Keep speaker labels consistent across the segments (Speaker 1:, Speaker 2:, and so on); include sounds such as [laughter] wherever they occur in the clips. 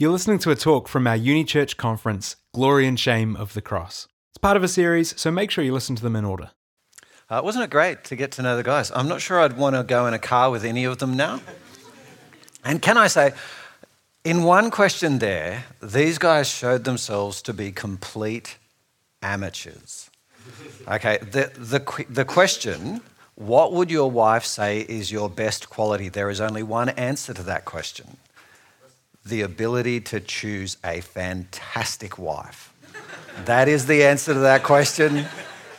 Speaker 1: You're listening to a talk from our Uni Church conference, Glory and Shame of the Cross. It's part of a series, so make sure you listen to them in order.
Speaker 2: Uh, wasn't it great to get to know the guys? I'm not sure I'd want to go in a car with any of them now. And can I say, in one question there, these guys showed themselves to be complete amateurs. Okay, the, the, the question, what would your wife say is your best quality? There is only one answer to that question the ability to choose a fantastic wife. That is the answer to that question.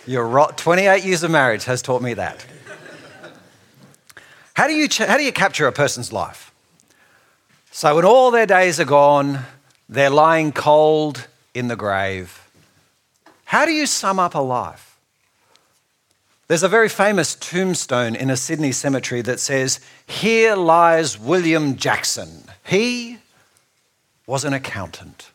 Speaker 2: Your 28 years of marriage has taught me that. How do you, how do you capture a person's life? So, when all their days are gone, they're lying cold in the grave, how do you sum up a life? There's a very famous tombstone in a Sydney cemetery that says, Here lies William Jackson. He was an accountant.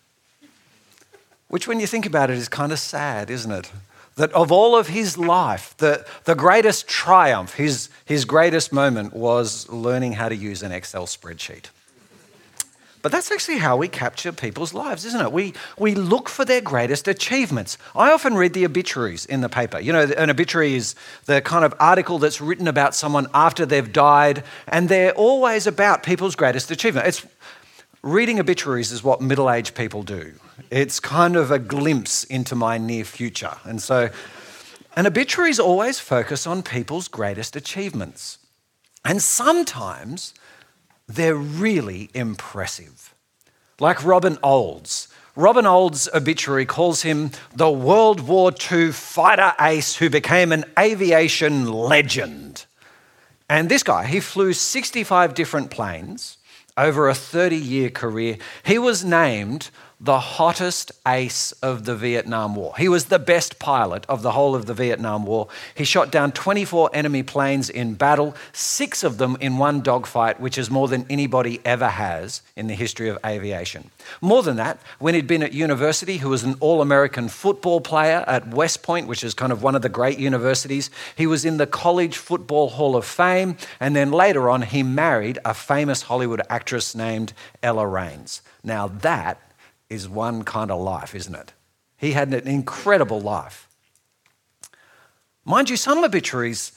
Speaker 2: Which, when you think about it, is kind of sad, isn't it? That of all of his life, the, the greatest triumph, his, his greatest moment was learning how to use an Excel spreadsheet. But that's actually how we capture people's lives, isn't it? We, we look for their greatest achievements. I often read the obituaries in the paper. You know, an obituary is the kind of article that's written about someone after they've died, and they're always about people's greatest achievement. It's reading obituaries is what middle aged people do. It's kind of a glimpse into my near future. And so, an obituaries always focus on people's greatest achievements. And sometimes they're really impressive. Like Robin Olds. Robin Olds' obituary calls him the World War II fighter ace who became an aviation legend. And this guy, he flew 65 different planes over a 30 year career. He was named the hottest ace of the Vietnam War. He was the best pilot of the whole of the Vietnam War. He shot down 24 enemy planes in battle, six of them in one dogfight, which is more than anybody ever has in the history of aviation. More than that, when he'd been at university, he was an All American football player at West Point, which is kind of one of the great universities. He was in the College Football Hall of Fame, and then later on, he married a famous Hollywood actress named Ella Raines. Now, that is one kind of life, isn't it? He had an incredible life. Mind you, some obituaries,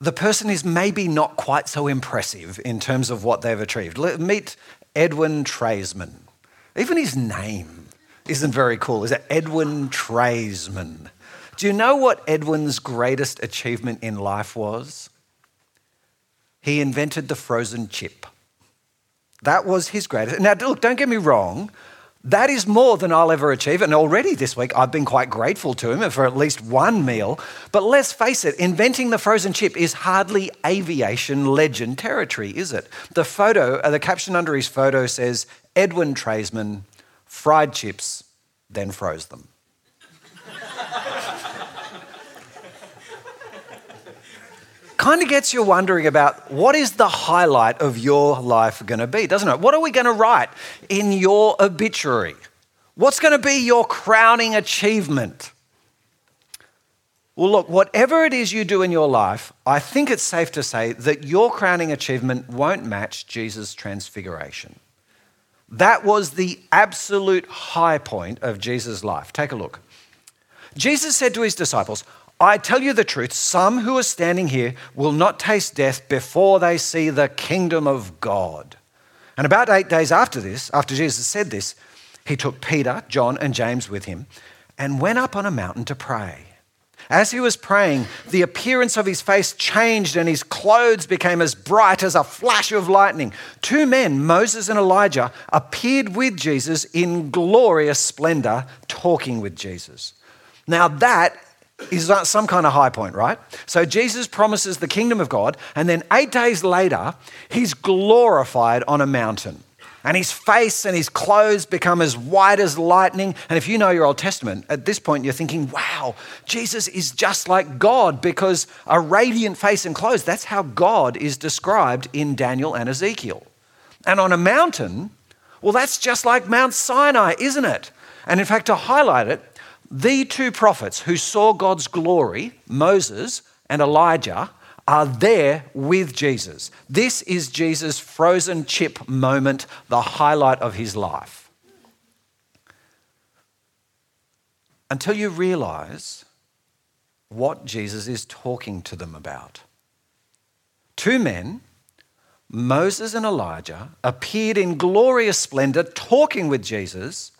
Speaker 2: the person is maybe not quite so impressive in terms of what they've achieved. Meet Edwin Traisman. Even his name isn't very cool, is it? Edwin Traisman. Do you know what Edwin's greatest achievement in life was? He invented the frozen chip. That was his greatest. Now, look, don't get me wrong. That is more than I'll ever achieve. And already this week, I've been quite grateful to him for at least one meal. But let's face it, inventing the frozen chip is hardly aviation legend territory, is it? The photo, uh, the caption under his photo says, Edwin Traisman fried chips, then froze them. Kind of gets you wondering about what is the highlight of your life going to be, doesn't it? What are we going to write in your obituary? What's going to be your crowning achievement? Well, look, whatever it is you do in your life, I think it's safe to say that your crowning achievement won't match Jesus' transfiguration. That was the absolute high point of Jesus' life. Take a look. Jesus said to his disciples, I tell you the truth, some who are standing here will not taste death before they see the kingdom of God. And about eight days after this, after Jesus said this, he took Peter, John, and James with him and went up on a mountain to pray. As he was praying, the appearance of his face changed and his clothes became as bright as a flash of lightning. Two men, Moses and Elijah, appeared with Jesus in glorious splendor, talking with Jesus. Now, that is some kind of high point, right? So Jesus promises the kingdom of God, and then eight days later, he's glorified on a mountain. And his face and his clothes become as white as lightning. And if you know your Old Testament, at this point you're thinking, wow, Jesus is just like God because a radiant face and clothes, that's how God is described in Daniel and Ezekiel. And on a mountain, well, that's just like Mount Sinai, isn't it? And in fact, to highlight it, the two prophets who saw God's glory, Moses and Elijah, are there with Jesus. This is Jesus' frozen chip moment, the highlight of his life. Until you realize what Jesus is talking to them about. Two men, Moses and Elijah, appeared in glorious splendor talking with Jesus.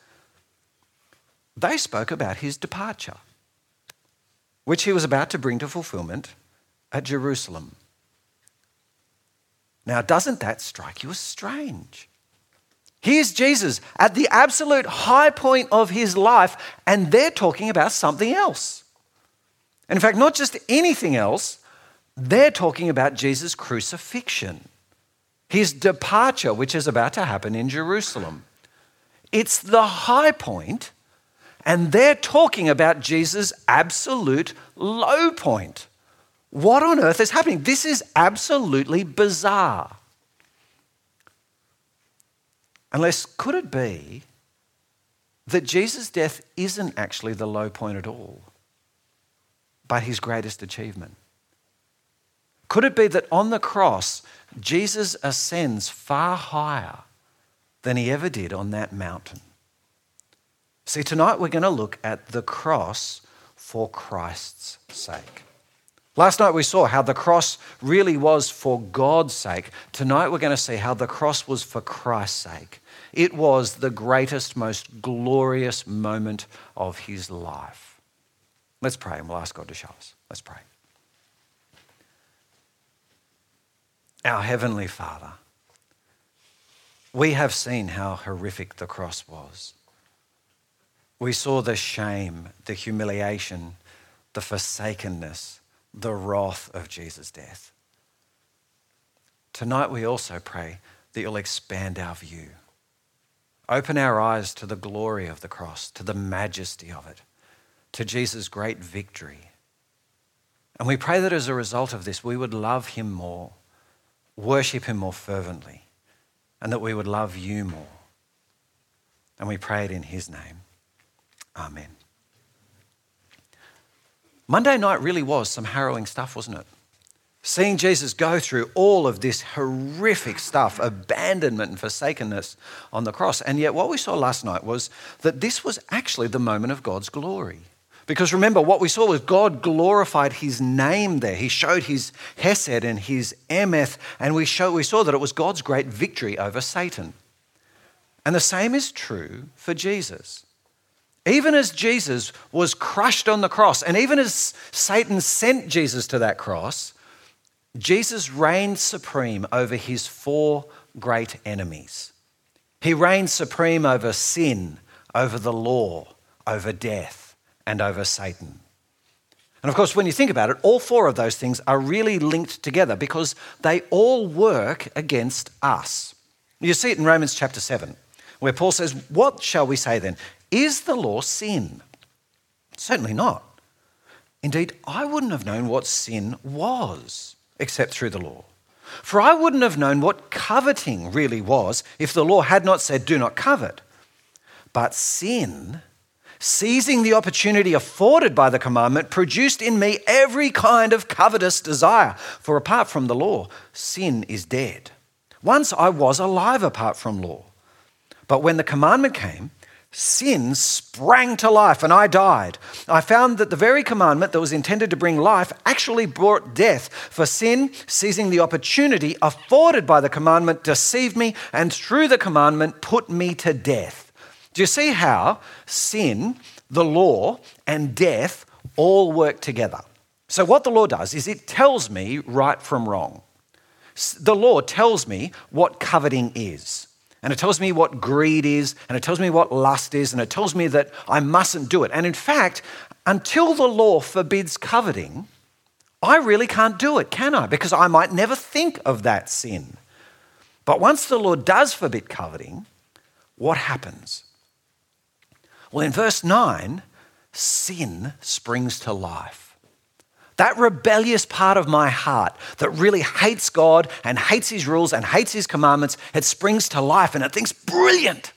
Speaker 2: They spoke about his departure, which he was about to bring to fulfillment at Jerusalem. Now, doesn't that strike you as strange? Here's Jesus at the absolute high point of his life, and they're talking about something else. And In fact, not just anything else, they're talking about Jesus' crucifixion, his departure, which is about to happen in Jerusalem. It's the high point, and they're talking about Jesus' absolute low point. What on earth is happening? This is absolutely bizarre. Unless, could it be that Jesus' death isn't actually the low point at all, but his greatest achievement? Could it be that on the cross, Jesus ascends far higher than he ever did on that mountain? See, tonight we're going to look at the cross for Christ's sake. Last night we saw how the cross really was for God's sake. Tonight we're going to see how the cross was for Christ's sake. It was the greatest, most glorious moment of his life. Let's pray and we'll ask God to show us. Let's pray. Our Heavenly Father, we have seen how horrific the cross was. We saw the shame, the humiliation, the forsakenness the wrath of Jesus' death. Tonight, we also pray that you'll expand our view. Open our eyes to the glory of the cross, to the majesty of it, to Jesus' great victory. And we pray that as a result of this, we would love him more, worship him more fervently, and that we would love you more. And we pray it in his name. Amen. Monday night really was some harrowing stuff, wasn't it? Seeing Jesus go through all of this horrific stuff, abandonment and forsakenness on the cross. And yet, what we saw last night was that this was actually the moment of God's glory. Because remember, what we saw was God glorified his name there. He showed his Hesed and his Emeth, and we, show, we saw that it was God's great victory over Satan. And the same is true for Jesus. Even as Jesus was crushed on the cross, and even as Satan sent Jesus to that cross, Jesus reigned supreme over his four great enemies. He reigned supreme over sin, over the law, over death, and over Satan. And of course, when you think about it, all four of those things are really linked together because they all work against us. You see it in Romans chapter 7, where Paul says, What shall we say then? Is the law sin? Certainly not. Indeed, I wouldn't have known what sin was except through the law. For I wouldn't have known what coveting really was if the law had not said, Do not covet. But sin, seizing the opportunity afforded by the commandment, produced in me every kind of covetous desire. For apart from the law, sin is dead. Once I was alive apart from law. But when the commandment came, sin sprang to life and I died. I found that the very commandment that was intended to bring life actually brought death. For sin, seizing the opportunity afforded by the commandment, deceived me and through the commandment put me to death. Do you see how sin, the law, and death all work together? So, what the law does is it tells me right from wrong. The law tells me what coveting is. And it tells me what greed is, and it tells me what lust is, and it tells me that I mustn't do it. And in fact, until the law forbids coveting, I really can't do it, can I? Because I might never think of that sin. But once the law does forbid coveting, what happens? Well, in verse 9, sin springs to life. That rebellious part of my heart that really hates God and hates his rules and hates his commandments, it springs to life and it thinks, brilliant.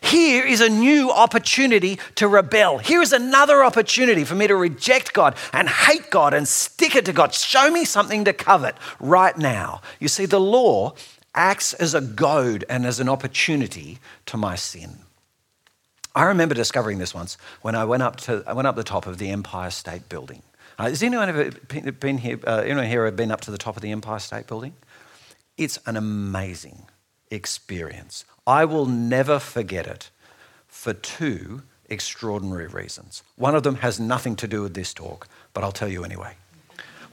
Speaker 2: here is a new opportunity to rebel. Here is another opportunity for me to reject God and hate God and stick it to God. Show me something to covet right now. You see, the law acts as a goad and as an opportunity to my sin. I remember discovering this once when I went up to I went up the top of the Empire State Building. Uh, has anyone ever been here? Uh, anyone here been up to the top of the Empire State Building? It's an amazing experience. I will never forget it for two extraordinary reasons. One of them has nothing to do with this talk, but I'll tell you anyway.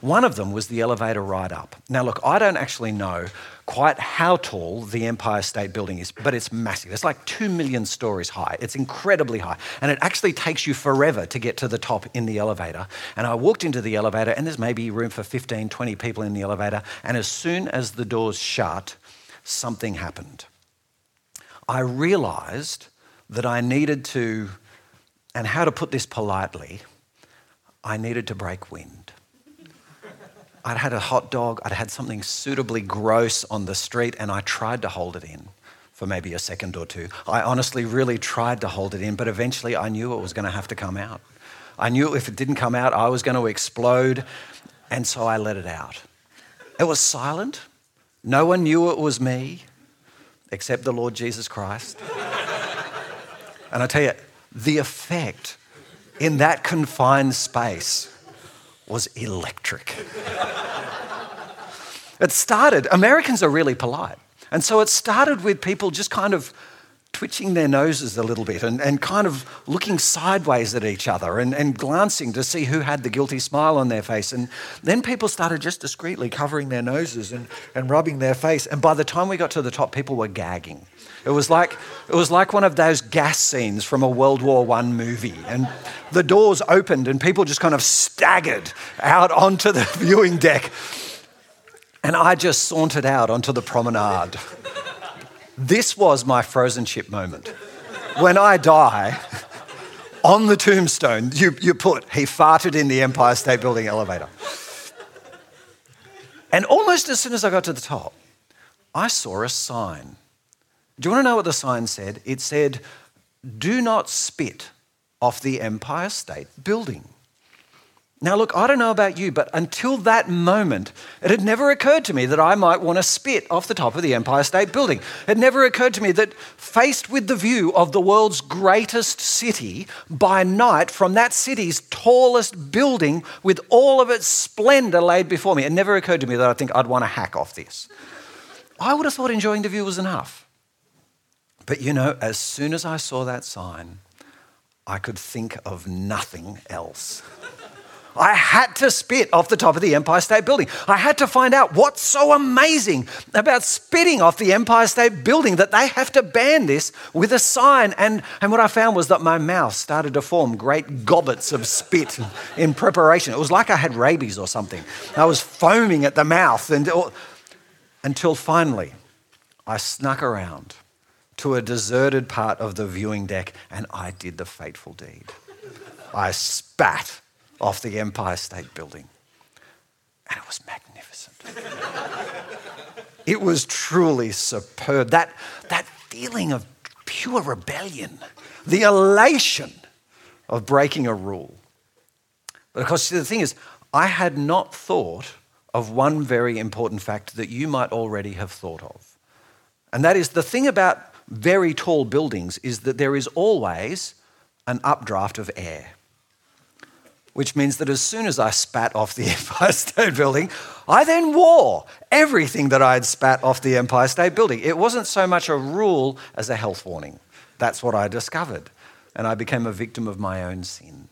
Speaker 2: One of them was the elevator ride up. Now, look, I don't actually know quite how tall the Empire State Building is, but it's massive. It's like two million stories high. It's incredibly high. And it actually takes you forever to get to the top in the elevator. And I walked into the elevator, and there's maybe room for 15, 20 people in the elevator. And as soon as the doors shut, something happened. I realized that I needed to, and how to put this politely, I needed to break wind. I'd had a hot dog, I'd had something suitably gross on the street, and I tried to hold it in for maybe a second or two. I honestly really tried to hold it in, but eventually I knew it was going to have to come out. I knew if it didn't come out, I was going to explode, and so I let it out. It was silent. No one knew it was me except the Lord Jesus Christ. and I tell you, the effect in that confined space was electric. it started, Americans are really polite. And so it started with people just kind of twitching their noses a little bit and, and kind of looking sideways at each other and, and glancing to see who had the guilty smile on their face. And then people started just discreetly covering their noses and, and rubbing their face. And by the time we got to the top, people were gagging. It was like, it was like one of those gas scenes from a World War I movie. And the doors opened and people just kind of staggered out onto the [laughs] viewing deck. And I just sauntered out onto the promenade. This was my frozen ship moment. When I die, [laughs] on the tombstone, you, you put, he farted in the Empire State Building elevator. And almost as soon as I got to the top, I saw a sign. Do you want to know what the sign said? It said, Do not spit off the Empire State Building. Now, look, I don't know about you, but until that moment, it had never occurred to me that I might want to spit off the top of the Empire State Building. It never occurred to me that, faced with the view of the world's greatest city by night from that city's tallest building with all of its splendor laid before me, it never occurred to me that I think I'd want to hack off this. I would have thought enjoying the view was enough. But you know, as soon as I saw that sign, I could think of nothing else. I had to spit off the top of the Empire State Building. I had to find out what's so amazing about spitting off the Empire State Building that they have to ban this with a sign. And, and what I found was that my mouth started to form great gobbets of spit [laughs] in preparation. It was like I had rabies or something. I was foaming at the mouth and, until finally I snuck around to a deserted part of the viewing deck and I did the fateful deed. I spat off the Empire State Building. And it was magnificent. it was truly superb. That, that feeling of pure rebellion, the elation of breaking a rule. Because the thing is, I had not thought of one very important fact that you might already have thought of. And that is the thing about very tall buildings is that there is always an updraft of air which means that as soon as I spat off the [laughs] Empire State Building, I then wore everything that I had spat off the Empire State Building. It wasn't so much a rule as a health warning. That's what I discovered. And I became a victim of my own sin.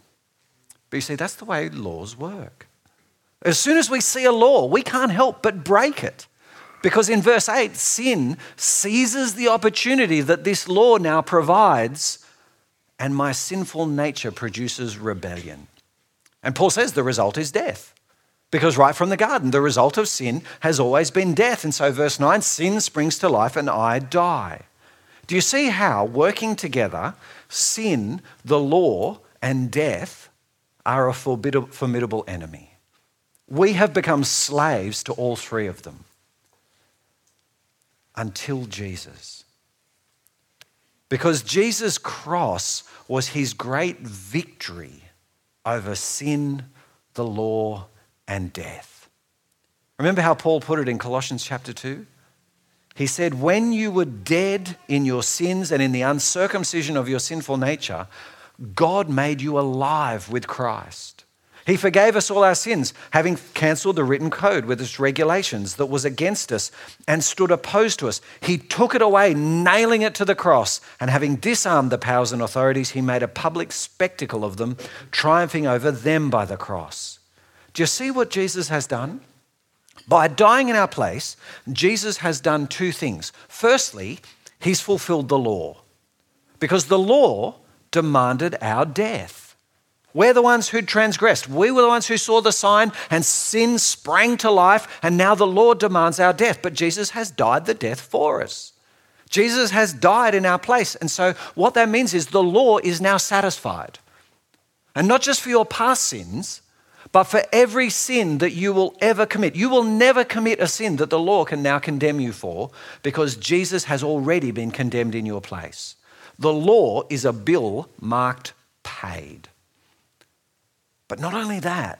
Speaker 2: But you see, that's the way laws work. As soon as we see a law, we can't help but break it. Because in verse 8, sin seizes the opportunity that this law now provides, and my sinful nature produces rebellion. And Paul says the result is death. Because right from the garden, the result of sin has always been death. And so, verse 9 sin springs to life and I die. Do you see how working together, sin, the law, and death are a formidable enemy? We have become slaves to all three of them until Jesus. Because Jesus' cross was his great victory over sin, the law, and death. Remember how Paul put it in Colossians chapter 2? He said, When you were dead in your sins and in the uncircumcision of your sinful nature, God made you alive with Christ. He forgave us all our sins, having cancelled the written code with its regulations that was against us and stood opposed to us. He took it away, nailing it to the cross, and having disarmed the powers and authorities, he made a public spectacle of them, triumphing over them by the cross. Do you see what Jesus has done? By dying in our place, Jesus has done two things. Firstly, he's fulfilled the law, because the law demanded our death. We're the ones who transgressed. We were the ones who saw the sign, and sin sprang to life, and now the Lord demands our death. But Jesus has died the death for us. Jesus has died in our place. And so, what that means is the law is now satisfied. And not just for your past sins, but for every sin that you will ever commit. You will never commit a sin that the law can now condemn you for because Jesus has already been condemned in your place. The law is a bill marked paid. But not only that,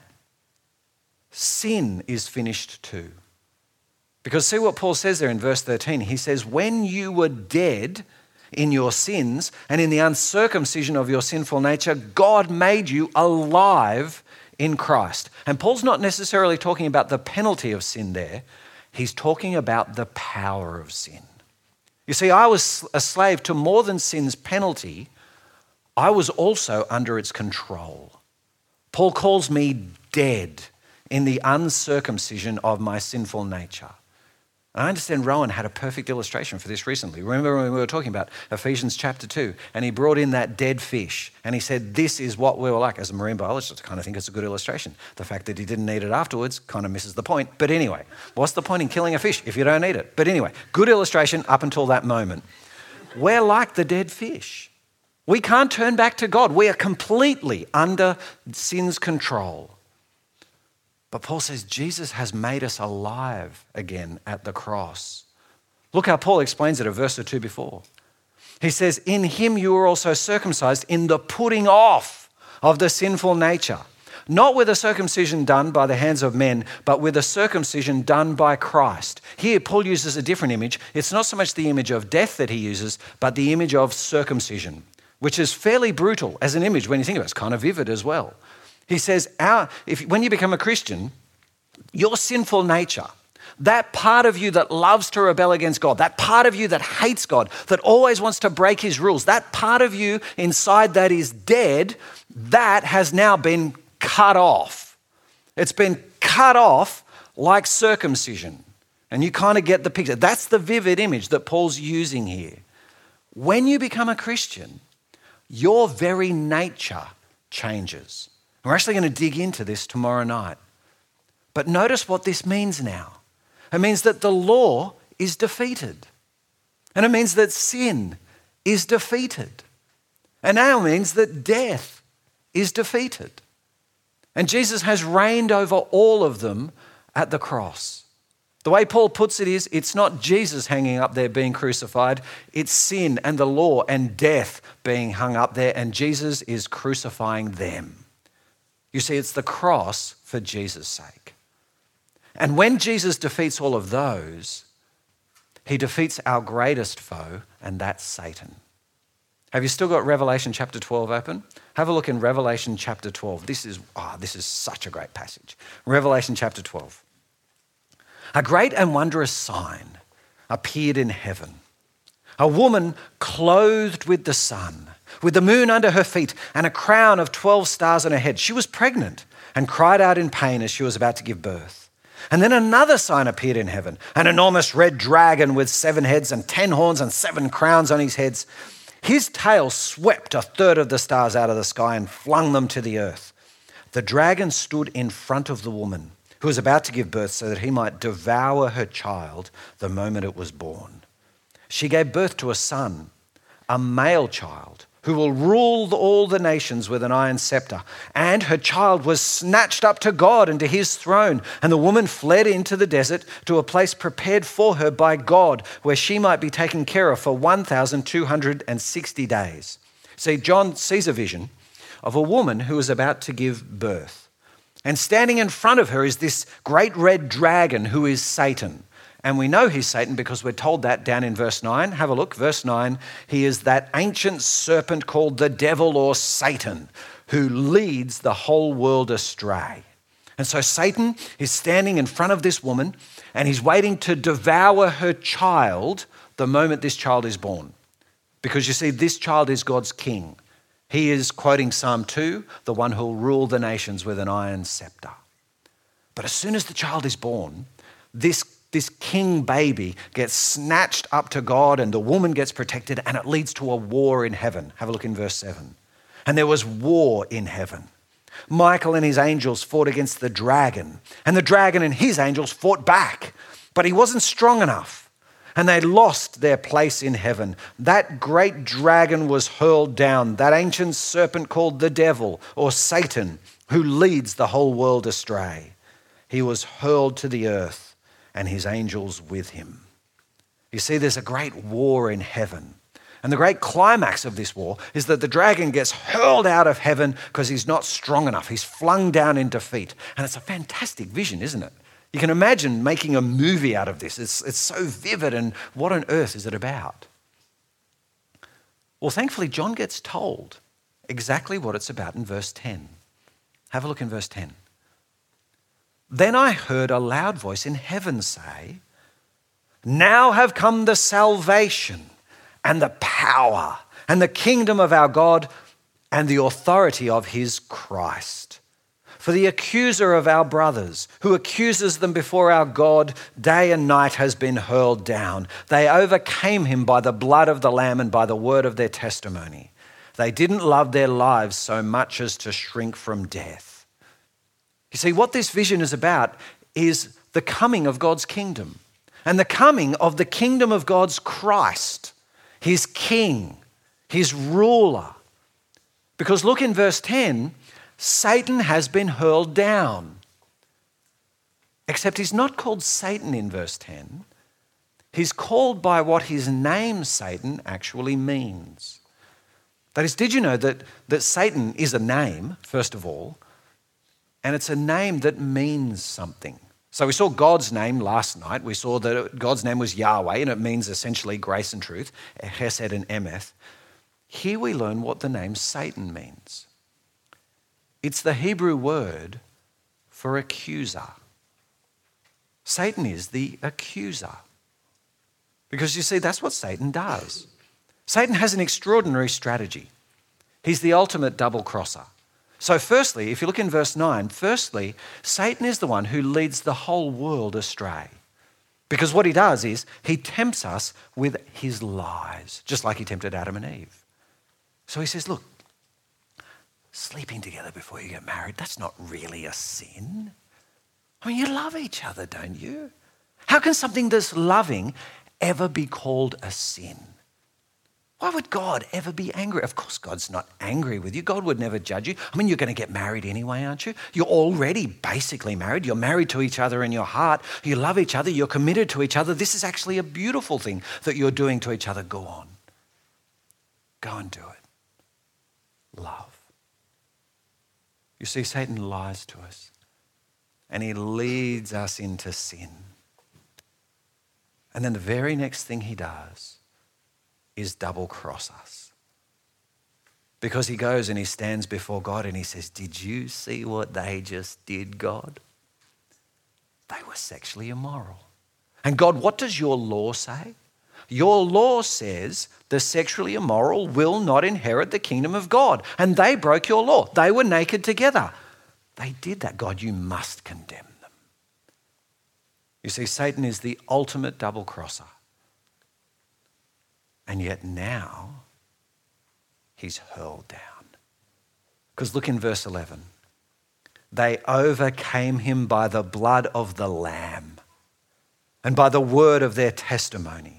Speaker 2: sin is finished too. Because see what Paul says there in verse 13. He says, When you were dead in your sins and in the uncircumcision of your sinful nature, God made you alive in Christ. And Paul's not necessarily talking about the penalty of sin there, he's talking about the power of sin. You see, I was a slave to more than sin's penalty, I was also under its control. Paul calls me dead in the uncircumcision of my sinful nature. And I understand Rowan had a perfect illustration for this recently. Remember when we were talking about Ephesians chapter 2, and he brought in that dead fish, and he said, This is what we were like. As a marine biologist, I kind of think it's a good illustration. The fact that he didn't eat it afterwards kind of misses the point. But anyway, what's the point in killing a fish if you don't eat it? But anyway, good illustration up until that moment. We're like the dead fish. We can't turn back to God. We are completely under sin's control. But Paul says Jesus has made us alive again at the cross. Look how Paul explains it a verse or two before. He says, In him you were also circumcised in the putting off of the sinful nature, not with a circumcision done by the hands of men, but with a circumcision done by Christ. Here, Paul uses a different image. It's not so much the image of death that he uses, but the image of circumcision which is fairly brutal as an image when you think about it. It's kind of vivid as well. He says, our, if, when you become a Christian, your sinful nature, that part of you that loves to rebel against God, that part of you that hates God, that always wants to break his rules, that part of you inside that is dead, that has now been cut off. It's been cut off like circumcision. And you kind of get the picture. That's the vivid image that Paul's using here. When you become a Christian, your very nature changes. We're actually going to dig into this tomorrow night. But notice what this means now it means that the law is defeated, and it means that sin is defeated, and now means that death is defeated. And Jesus has reigned over all of them at the cross. The way Paul puts it is it's not Jesus hanging up there being crucified, it's sin and the law and death being hung up there, and Jesus is crucifying them. You see, it's the cross for Jesus' sake. And when Jesus defeats all of those, he defeats our greatest foe, and that's Satan. Have you still got Revelation chapter 12 open? Have a look in Revelation chapter 12. This is, oh, this is such a great passage. Revelation chapter 12. A great and wondrous sign appeared in heaven a woman clothed with the sun, with the moon under her feet, and a crown of 12 stars on her head. She was pregnant and cried out in pain as she was about to give birth. And then another sign appeared in heaven an enormous red dragon with seven heads and ten horns and seven crowns on his heads. His tail swept a third of the stars out of the sky and flung them to the earth. The dragon stood in front of the woman who was about to give birth so that he might devour her child the moment it was born. She gave birth to a son, a male child, who will rule all the nations with an iron scepter. And her child was snatched up to God and to his throne. And the woman fled into the desert to a place prepared for her by God, where she might be taken care of for 1,260 days. See, John sees a vision of a woman who is about to give birth. And standing in front of her is this great red dragon who is Satan. And we know he's Satan because we're told that down in verse 9. Have a look, verse 9. He is that ancient serpent called the devil or Satan who leads the whole world astray. And so Satan is standing in front of this woman and he's waiting to devour her child the moment this child is born. Because you see, this child is God's king. He is quoting Psalm 2, the one who'll rule the nations with an iron scepter. But as soon as the child is born, this this king baby gets snatched up to God and the woman gets protected, and it leads to a war in heaven. Have a look in verse 7. And there was war in heaven. Michael and his angels fought against the dragon, and the dragon and his angels fought back, but he wasn't strong enough. And they lost their place in heaven. That great dragon was hurled down, that ancient serpent called the devil or Satan, who leads the whole world astray. He was hurled to the earth and his angels with him. You see, there's a great war in heaven. And the great climax of this war is that the dragon gets hurled out of heaven because he's not strong enough. He's flung down in defeat. And it's a fantastic vision, isn't it? You can imagine making a movie out of this. It's, it's so vivid, and what on earth is it about? Well, thankfully, John gets told exactly what it's about in verse 10. Have a look in verse 10. Then I heard a loud voice in heaven say, Now have come the salvation and the power and the kingdom of our God and the authority of his Christ. For the accuser of our brothers, who accuses them before our God day and night, has been hurled down. They overcame him by the blood of the Lamb and by the word of their testimony. They didn't love their lives so much as to shrink from death. You see, what this vision is about is the coming of God's kingdom and the coming of the kingdom of God's Christ, his king, his ruler. Because look in verse 10 Satan has been hurled down. Except he's not called Satan in verse 10. He's called by what his name, Satan, actually means. That is, did you know that, that Satan is a name, first of all? and it's a name that means something. So we saw God's name last night. We saw that God's name was Yahweh, and it means essentially grace and truth, Hesed and Emeth. Here we learn what the name Satan means. It's the Hebrew word for accuser. Satan is the accuser. Because you see, that's what Satan does. Satan has an extraordinary strategy. He's the ultimate double crosser. So, firstly, if you look in verse 9, firstly, Satan is the one who leads the whole world astray. Because what he does is he tempts us with his lies, just like he tempted Adam and Eve. So he says, Look, sleeping together before you get married, that's not really a sin. I mean, you love each other, don't you? How can something that's loving ever be called a sin? Why would God ever be angry? Of course, God's not angry with you. God would never judge you. I mean, you're going to get married anyway, aren't you? You're already basically married. You're married to each other in your heart. You love each other. You're committed to each other. This is actually a beautiful thing that you're doing to each other. Go on. Go and do it. Love. You see, Satan lies to us and he leads us into sin. And then the very next thing he does is double cross us. Because he goes and he stands before God and he says, Did you see what they just did, God? They were sexually immoral. And God, what does your law say? Your law says the sexually immoral will not inherit the kingdom of God. And they broke your law. They were naked together. They did that. God, you must condemn them. You see, Satan is the ultimate double crosser. And yet now, he's hurled down. Because look in verse 11. They overcame him by the blood of the Lamb and by the word of their testimony.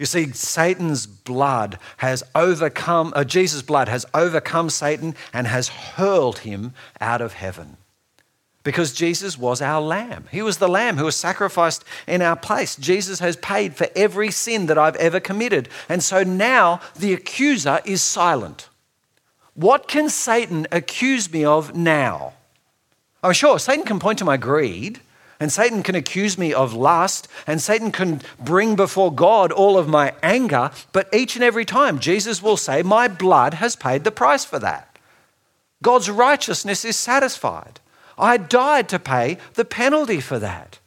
Speaker 2: You see, Satan's blood has overcome, uh, Jesus' blood has overcome Satan and has hurled him out of heaven. Because Jesus was our lamb. He was the lamb who was sacrificed in our place. Jesus has paid for every sin that I've ever committed. And so now the accuser is silent. What can Satan accuse me of now? I'm sure Satan can point to my greed. And Satan can accuse me of lust, and Satan can bring before God all of my anger, but each and every time, Jesus will say, My blood has paid the price for that. God's righteousness is satisfied. I died to pay the penalty for that.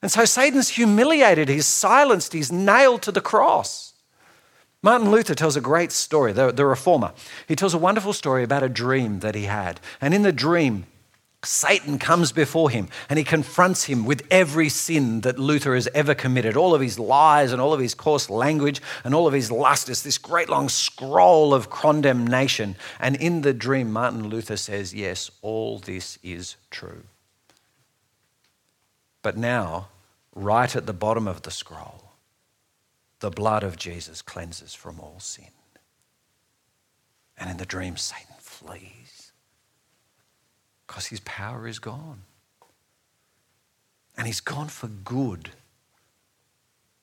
Speaker 2: And so Satan's humiliated, he's silenced, he's nailed to the cross. Martin Luther tells a great story, the, the reformer. He tells a wonderful story about a dream that he had. And in the dream, Satan comes before him and he confronts him with every sin that Luther has ever committed, all of his lies and all of his coarse language and all of his lust. This great long scroll of condemnation. And in the dream, Martin Luther says, Yes, all this is true. But now, right at the bottom of the scroll, the blood of Jesus cleanses from all sin. And in the dream, Satan flees because his power is gone. And he's gone for good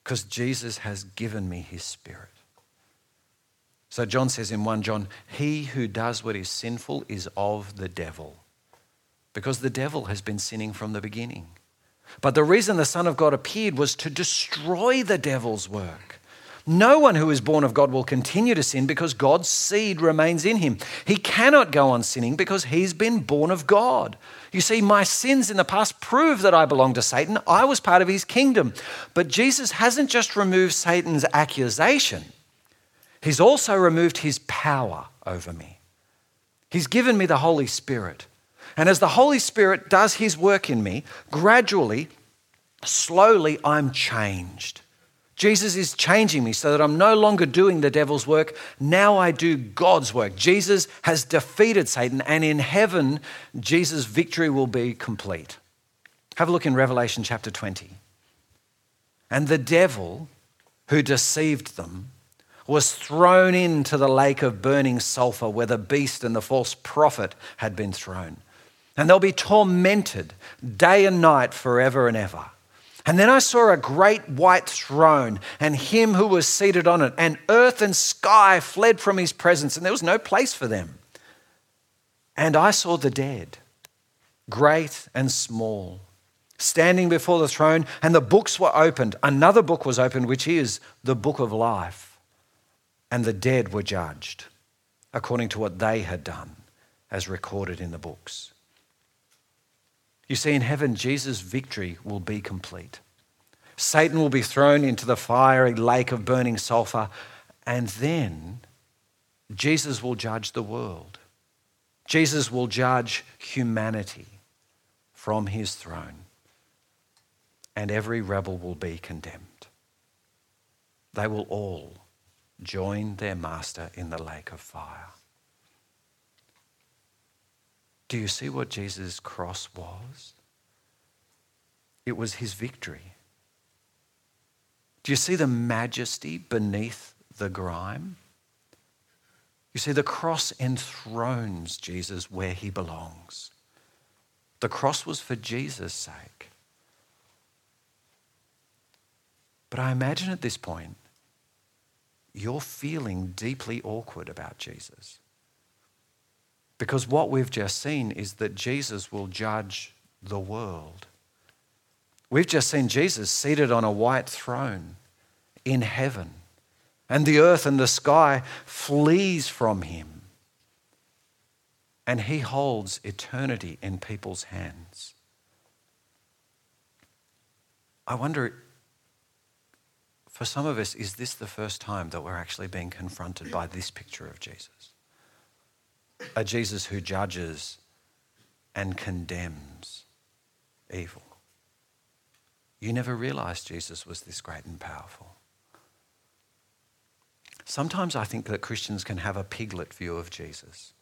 Speaker 2: because Jesus has given me his spirit. So John says in 1 John, he who does what is sinful is of the devil because the devil has been sinning from the beginning. But the reason the Son of God appeared was to destroy the devil's work. No one who is born of God will continue to sin because God's seed remains in him. He cannot go on sinning because he's been born of God. You see, my sins in the past prove that I belong to Satan. I was part of his kingdom. But Jesus hasn't just removed Satan's accusation, he's also removed his power over me. He's given me the Holy Spirit. And as the Holy Spirit does his work in me, gradually, slowly, I'm changed. Jesus is changing me so that I'm no longer doing the devil's work. Now I do God's work. Jesus has defeated Satan, and in heaven, Jesus' victory will be complete. Have a look in Revelation chapter 20. And the devil who deceived them was thrown into the lake of burning sulfur where the beast and the false prophet had been thrown. And they'll be tormented day and night forever and ever. And then I saw a great white throne and him who was seated on it, and earth and sky fled from his presence, and there was no place for them. And I saw the dead, great and small, standing before the throne, and the books were opened. Another book was opened, which is the book of life. And the dead were judged according to what they had done, as recorded in the books. You see, in heaven, Jesus' victory will be complete. Satan will be thrown into the fiery lake of burning sulfur, and then Jesus will judge the world. Jesus will judge humanity from his throne, and every rebel will be condemned. They will all join their master in the lake of fire. Do you see what Jesus' cross was? It was his victory. Do you see the majesty beneath the grime? You see, the cross enthrones Jesus where he belongs. The cross was for Jesus' sake. But I imagine at this point, you're feeling deeply awkward about Jesus. Because what we've just seen is that Jesus will judge the world. We've just seen Jesus seated on a white throne in heaven, and the earth and the sky flees from him. And he holds eternity in people's hands. I wonder, for some of us, is this the first time that we're actually being confronted by this picture of Jesus? A Jesus who judges and condemns evil. You never realized Jesus was this great and powerful. Sometimes I think that Christians can have a piglet view of Jesus.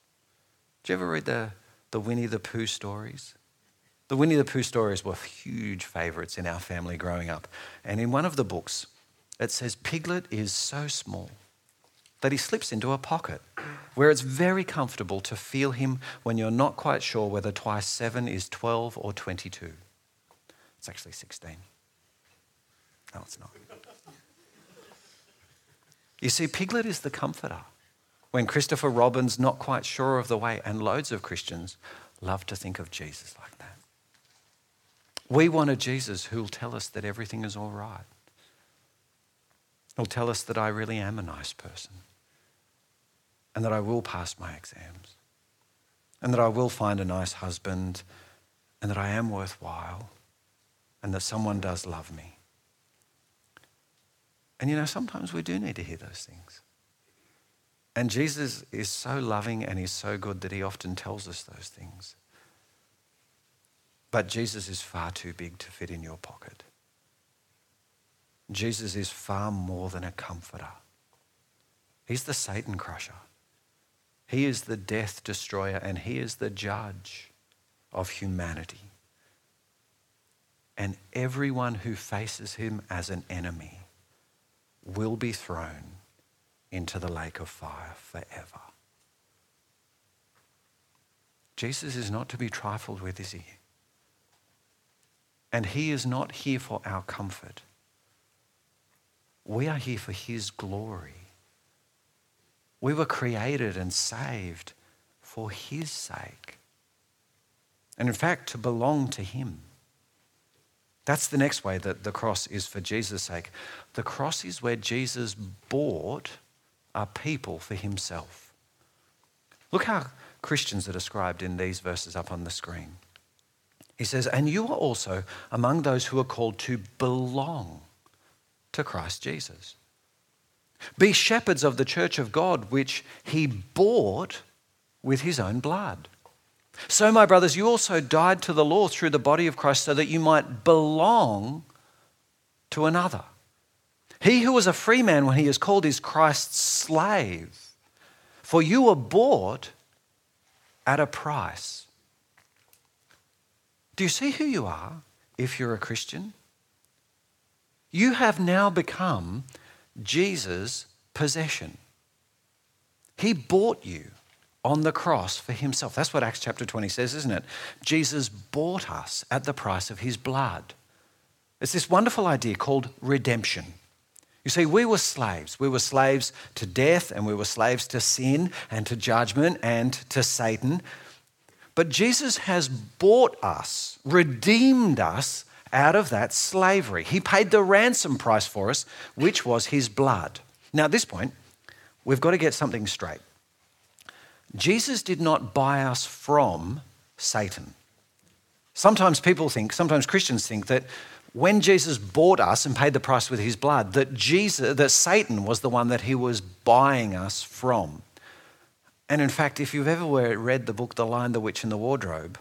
Speaker 2: Did you ever read the, the Winnie the Pooh stories? The Winnie the Pooh stories were huge favourites in our family growing up. And in one of the books, it says Piglet is so small that he slips into a pocket where it's very comfortable to feel him when you're not quite sure whether twice seven is 12 or 22. It's actually 16. No, it's not. You see, Piglet is the comforter. When Christopher Robin's not quite sure of the way, and loads of Christians love to think of Jesus like that. We want a Jesus who'll tell us that everything is all right. He'll tell us that I really am a nice person and that I will pass my exams and that I will find a nice husband and that I am worthwhile and that someone does love me. And you know, sometimes we do need to hear those things. And Jesus is so loving and he's so good that he often tells us those things. But Jesus is far too big to fit in your pocket. Jesus is far more than a comforter. He's the Satan crusher. He is the death destroyer and he is the judge of humanity. And everyone who faces him as an enemy will be thrown into the lake of fire forever. Jesus is not to be trifled with, is he? And he is not here for our comfort. We are here for his glory. We were created and saved for his sake. And in fact, to belong to him. That's the next way that the cross is for Jesus' sake. The cross is where Jesus bought a people for himself. Look how Christians are described in these verses up on the screen. He says, And you are also among those who are called to belong to Christ Jesus. Be shepherds of the church of God, which he bought with his own blood. So, my brothers, you also died to the law through the body of Christ so that you might belong to another. He who was a free man when he is called is Christ's slave. For you were bought at a price. Do you see who you are if you're a Christian? You have now become Jesus' possession. He bought you on the cross for himself. That's what Acts chapter 20 says, isn't it? Jesus bought us at the price of his blood. It's this wonderful idea called redemption. You see, we were slaves. We were slaves to death and we were slaves to sin and to judgment and to Satan. But Jesus has bought us, redeemed us out of that slavery. He paid the ransom price for us, which was his blood. Now, at this point, we've got to get something straight. Jesus did not buy us from Satan. Sometimes people think, sometimes Christians think that when Jesus bought us and paid the price with his blood, that Jesus, that Satan was the one that he was buying us from. And in fact, if you've ever read the book The Lion, the Witch, and the Wardrobe,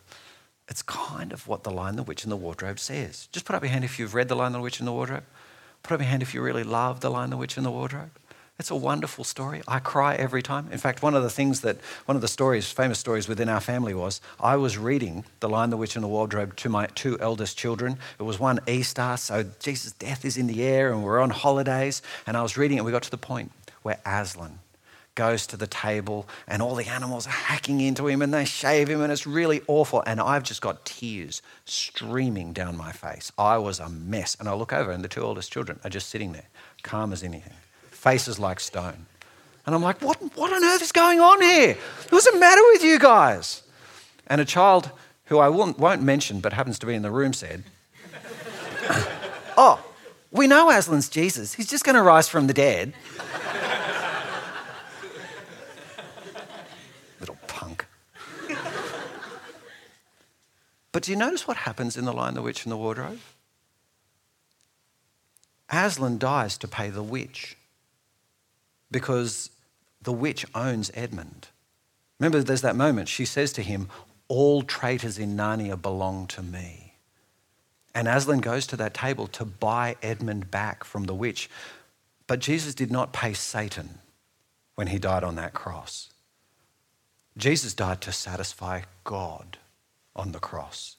Speaker 2: it's kind of what The Lion, the Witch, and the Wardrobe says. Just put up your hand if you've read The Lion, the Witch, and the Wardrobe. Put up your hand if you really love The Lion, the Witch, and the Wardrobe. It's a wonderful story. I cry every time. In fact, one of the things that, one of the stories, famous stories within our family was I was reading The Lion, the Witch, and the Wardrobe to my two eldest children. It was one Easter, so Jesus' death is in the air and we're on holidays. And I was reading it, we got to the point where Aslan goes to the table and all the animals are hacking into him and they shave him and it's really awful. And I've just got tears streaming down my face. I was a mess. And I look over and the two oldest children are just sitting there, calm as anything, faces like stone. And I'm like, what, what on earth is going on here? What's the matter with you guys? And a child who I won't, won't mention but happens to be in the room said, [laughs] Oh, we know Aslan's Jesus. He's just going to rise from the dead. But do you notice what happens in The Lion, the Witch, and the Wardrobe? Aslan dies to pay the witch because the witch owns Edmund. Remember, there's that moment. She says to him, All traitors in Narnia belong to me. And Aslan goes to that table to buy Edmund back from the witch. But Jesus did not pay Satan when he died on that cross. Jesus died to satisfy God on the cross.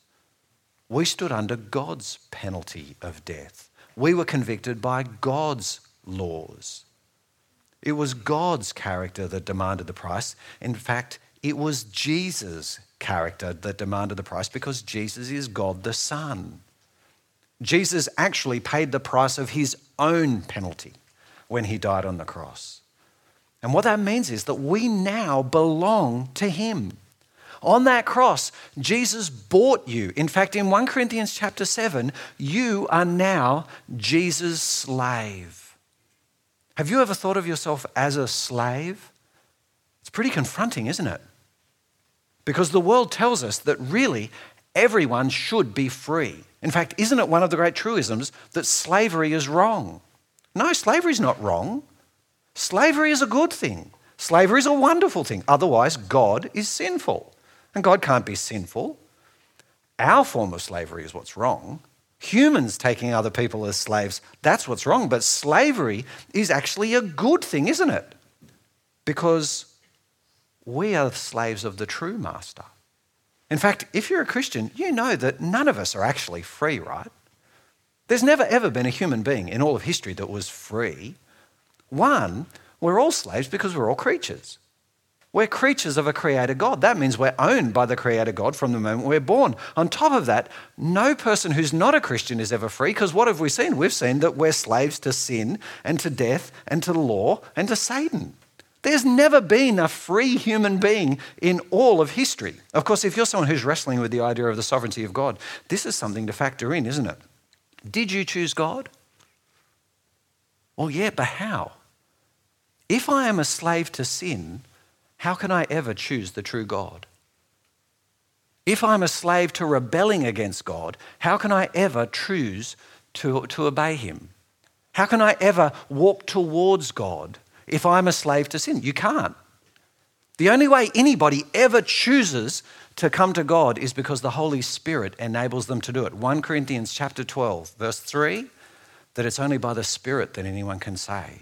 Speaker 2: We stood under God's penalty of death. We were convicted by God's laws. It was God's character that demanded the price. In fact, it was Jesus' character that demanded the price because Jesus is God the Son. Jesus actually paid the price of his own penalty when he died on the cross. And what that means is that we now belong to him. On that cross, Jesus bought you. In fact, in 1 Corinthians chapter 7, you are now Jesus' slave. Have you ever thought of yourself as a slave? It's pretty confronting, isn't it? Because the world tells us that really everyone should be free. In fact, isn't it one of the great truisms that slavery is wrong? No, slavery is not wrong. Slavery is a good thing. Slavery is a wonderful thing. Otherwise, God is sinful. And God can't be sinful. Our form of slavery is what's wrong. Humans taking other people as slaves, that's what's wrong. But slavery is actually a good thing, isn't it? Because we are slaves of the true master. In fact, if you're a Christian, you know that none of us are actually free, right? There's never ever been a human being in all of history that was free. One, we're all slaves because we're all creatures. We're creatures of a creator God. That means we're owned by the creator God from the moment we're born. On top of that, no person who's not a Christian is ever free because what have we seen? We've seen that we're slaves to sin and to death and to law and to Satan. There's never been a free human being in all of history. Of course, if you're someone who's wrestling with the idea of the sovereignty of God, this is something to factor in, isn't it? Did you choose God? Well, yeah, but how? If I am a slave to sin, how can I ever choose the true God? If I'm a slave to rebelling against God, how can I ever choose to, to obey Him? How can I ever walk towards God if I'm a slave to sin. You can't. The only way anybody ever chooses to come to God is because the Holy Spirit enables them to do it. 1 Corinthians chapter 12, verse 3, that it's only by the Spirit that anyone can say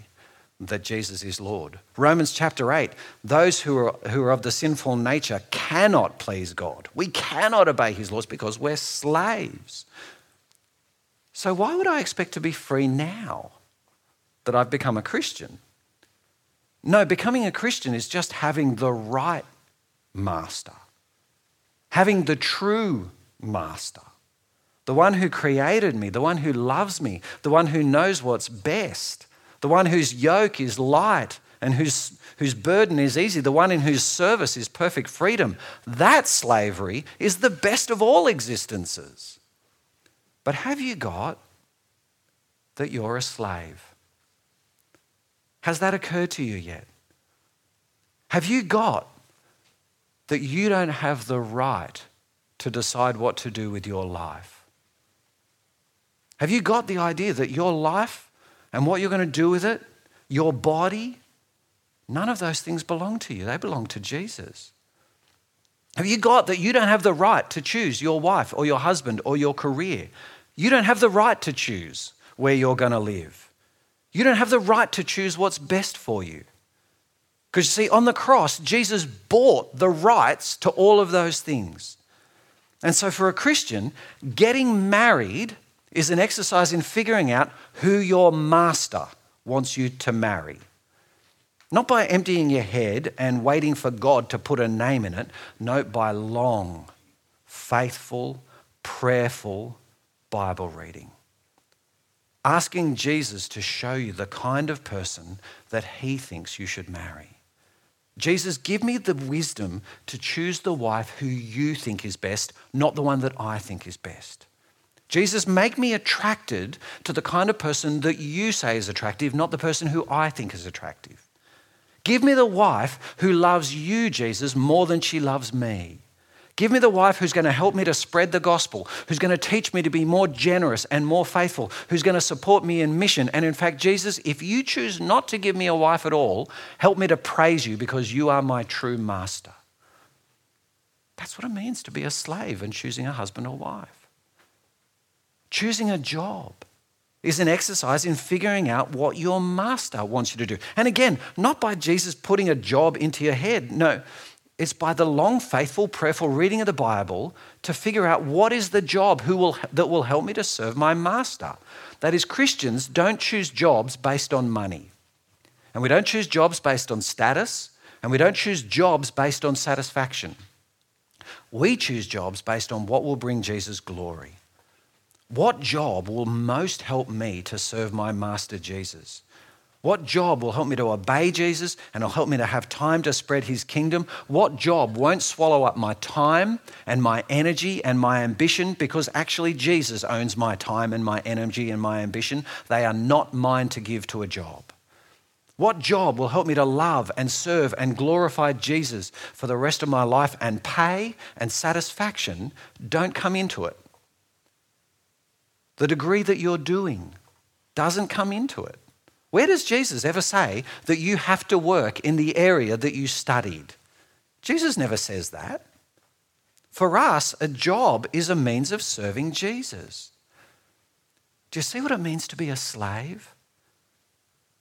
Speaker 2: that Jesus is Lord. Romans chapter 8, those who are, who are of the sinful nature cannot please God. We cannot obey his laws because we're slaves. So, why would I expect to be free now that I've become a Christian? No, becoming a Christian is just having the right master, having the true master, the one who created me, the one who loves me, the one who knows what's best, the one whose yoke is light and whose, whose burden is easy, the one in whose service is perfect freedom. That slavery is the best of all existences. But have you got that you're a slave? Has that occurred to you yet? Have you got that you don't have the right to decide what to do with your life? Have you got the idea that your life and what you're going to do with it, your body, none of those things belong to you? They belong to Jesus. Have you got that you don't have the right to choose your wife or your husband or your career? You don't have the right to choose where you're going to live. You don't have the right to choose what's best for you. Because you see, on the cross, Jesus bought the rights to all of those things. And so, for a Christian, getting married is an exercise in figuring out who your master wants you to marry. Not by emptying your head and waiting for God to put a name in it, no, by long, faithful, prayerful Bible reading asking Jesus to show you the kind of person that he thinks you should marry. Jesus, give me the wisdom to choose the wife who you think is best, not the one that I think is best. Jesus, make me attracted to the kind of person that you say is attractive, not the person who I think is attractive. Give me the wife who loves you, Jesus, more than she loves me. Give me the wife who's going to help me to spread the gospel, who's going to teach me to be more generous and more faithful, who's going to support me in mission. And in fact, Jesus, if you choose not to give me a wife at all, help me to praise you because you are my true master. That's what it means to be a slave and choosing a husband or wife. Choosing a job is an exercise in figuring out what your master wants you to do. And again, not by Jesus putting a job into your head. No, It's by the long, faithful, prayerful reading of the Bible to figure out what is the job who will, that will help me to serve my master. That is, Christians don't choose jobs based on money. And we don't choose jobs based on status. And we don't choose jobs based on satisfaction. We choose jobs based on what will bring Jesus glory. What job will most help me to serve my master Jesus? What job will help me to obey Jesus and will help me to have time to spread his kingdom? What job won't swallow up my time and my energy and my ambition because actually Jesus owns my time and my energy and my ambition? They are not mine to give to a job. What job will help me to love and serve and glorify Jesus for the rest of my life and pay and satisfaction don't come into it? The degree that you're doing doesn't come into it. Where does Jesus ever say that you have to work in the area that you studied? Jesus never says that. For us, a job is a means of serving Jesus. Do you see what it means to be a slave?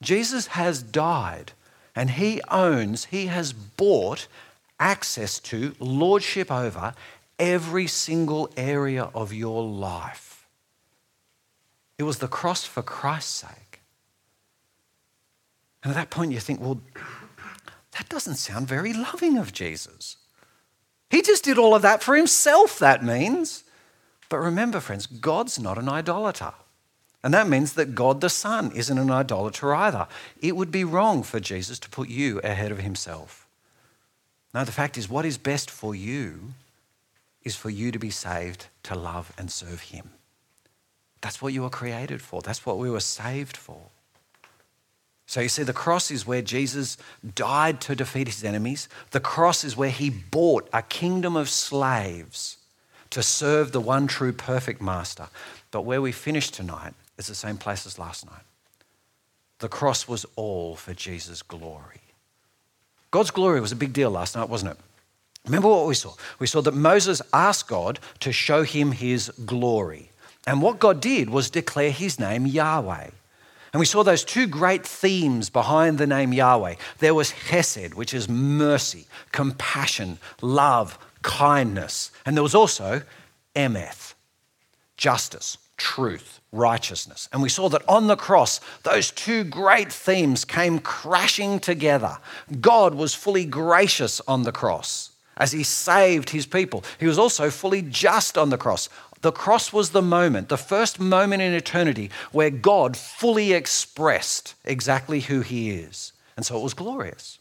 Speaker 2: Jesus has died and he owns, he has bought access to, lordship over every single area of your life. It was the cross for Christ's sake. And at that point, you think, well, that doesn't sound very loving of Jesus. He just did all of that for himself, that means. But remember, friends, God's not an idolater. And that means that God the Son isn't an idolater either. It would be wrong for Jesus to put you ahead of himself. No, the fact is, what is best for you is for you to be saved, to love and serve him. That's what you were created for, that's what we were saved for. So you see, the cross is where Jesus died to defeat his enemies. The cross is where he bought a kingdom of slaves to serve the one true perfect master. But where we finish tonight is the same place as last night. The cross was all for Jesus' glory. God's glory was a big deal last night, wasn't it? Remember what we saw? We saw that Moses asked God to show him his glory. And what God did was declare his name Yahweh. And we saw those two great themes behind the name Yahweh. There was Hesed, which is mercy, compassion, love, kindness. And there was also Emeth, justice, truth, righteousness. And we saw that on the cross, those two great themes came crashing together. God was fully gracious on the cross as he saved his people. He was also fully just on the cross, the cross was the moment, the first moment in eternity where God fully expressed exactly who he is. And so it was glorious.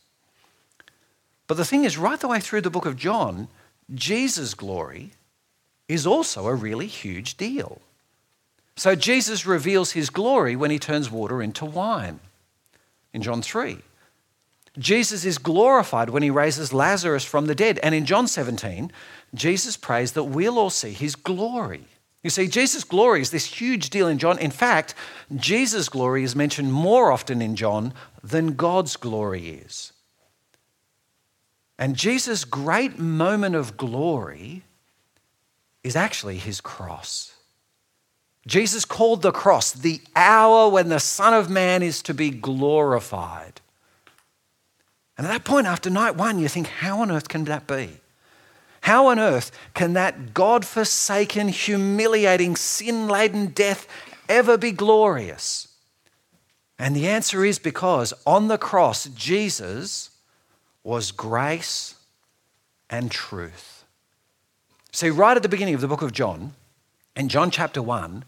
Speaker 2: But the thing is, right the way through the book of John, Jesus' glory is also a really huge deal. So Jesus reveals his glory when he turns water into wine in John 3. Jesus is glorified when he raises Lazarus from the dead. And in John 17, Jesus prays that we'll all see his glory. You see, Jesus' glory is this huge deal in John. In fact, Jesus' glory is mentioned more often in John than God's glory is. And Jesus' great moment of glory is actually his cross. Jesus called the cross the hour when the Son of Man is to be glorified. And at that point, after night one, you think, how on earth can that be? How on earth can that God forsaken, humiliating, sin laden death ever be glorious? And the answer is because on the cross, Jesus was grace and truth. See, right at the beginning of the book of John, in John chapter 1,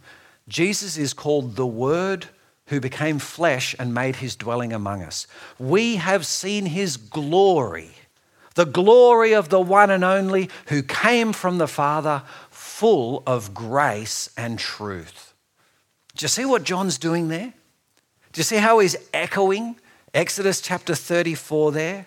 Speaker 2: Jesus is called the Word who became flesh and made his dwelling among us. We have seen his glory the glory of the one and only who came from the Father, full of grace and truth. Do you see what John's doing there? Do you see how he's echoing Exodus chapter 34 there?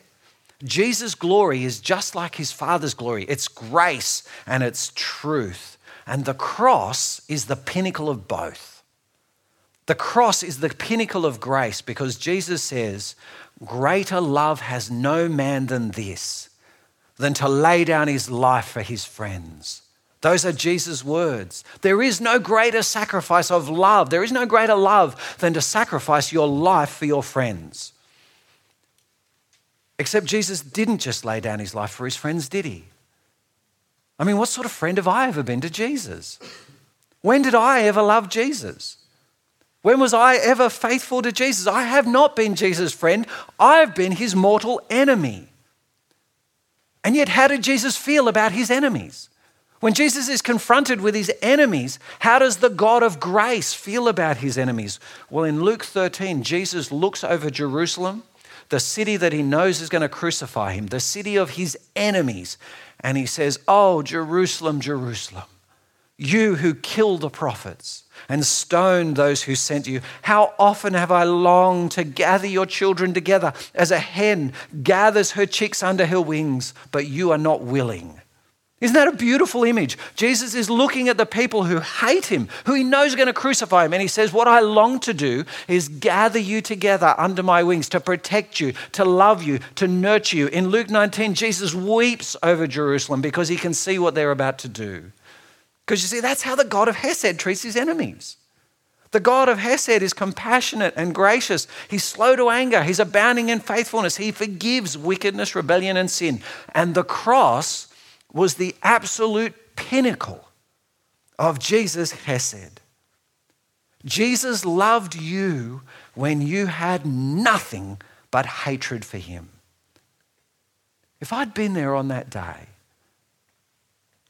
Speaker 2: Jesus' glory is just like his Father's glory it's grace and it's truth. And the cross is the pinnacle of both. The cross is the pinnacle of grace because Jesus says, Greater love has no man than this, than to lay down his life for his friends. Those are Jesus' words. There is no greater sacrifice of love. There is no greater love than to sacrifice your life for your friends. Except Jesus didn't just lay down his life for his friends, did he? I mean, what sort of friend have I ever been to Jesus? When did I ever love Jesus? When was I ever faithful to Jesus? I have not been Jesus' friend, I've been his mortal enemy. And yet, how did Jesus feel about his enemies? When Jesus is confronted with his enemies, how does the God of grace feel about his enemies? Well, in Luke 13, Jesus looks over Jerusalem, the city that he knows is going to crucify him, the city of his enemies, and he says, Oh, Jerusalem, Jerusalem, you who kill the prophets and stone those who sent you. How often have I longed to gather your children together as a hen gathers her chicks under her wings, but you are not willing. Isn't that a beautiful image? Jesus is looking at the people who hate him, who he knows are going to crucify him, and he says, What I long to do is gather you together under my wings to protect you, to love you, to nurture you. In Luke 19, Jesus weeps over Jerusalem because he can see what they're about to do. Because you see, that's how the God of Hesed treats his enemies. The God of Hesed is compassionate and gracious. He's slow to anger. He's abounding in faithfulness. He forgives wickedness, rebellion, and sin. And the cross was the absolute pinnacle of Jesus' Hesed. Jesus loved you when you had nothing but hatred for him. If I'd been there on that day,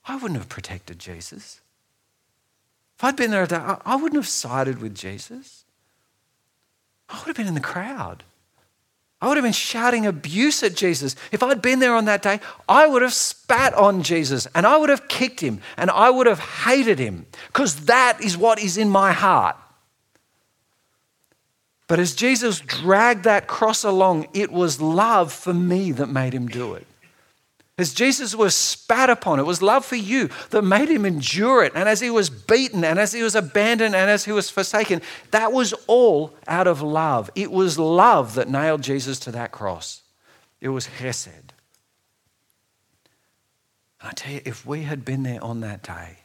Speaker 2: I wouldn't have protected Jesus. If I'd been there, I wouldn't have sided with Jesus. I would have been in the crowd. I would have been shouting abuse at Jesus. If I'd been there on that day, I would have spat on Jesus and I would have kicked him and I would have hated him because that is what is in my heart. But as Jesus dragged that cross along, it was love for me that made him do it. As Jesus was spat upon, it was love for you that made him endure it. And as he was beaten, and as he was abandoned, and as he was forsaken, that was all out of love. It was love that nailed Jesus to that cross. It was Hesed. And I tell you, if we had been there on that day,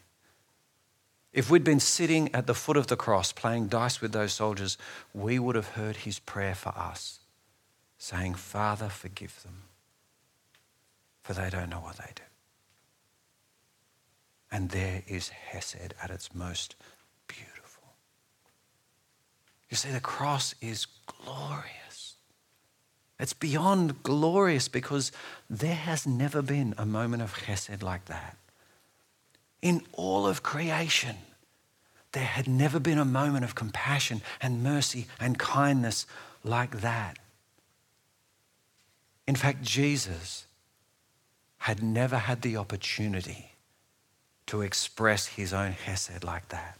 Speaker 2: if we'd been sitting at the foot of the cross playing dice with those soldiers, we would have heard his prayer for us, saying, Father, forgive them for they don't know what they do. And there is Hesed at its most beautiful. You see, the cross is glorious. It's beyond glorious because there has never been a moment of Hesed like that. In all of creation, there had never been a moment of compassion and mercy and kindness like that. In fact, Jesus had never had the opportunity to express his own Hesed like that.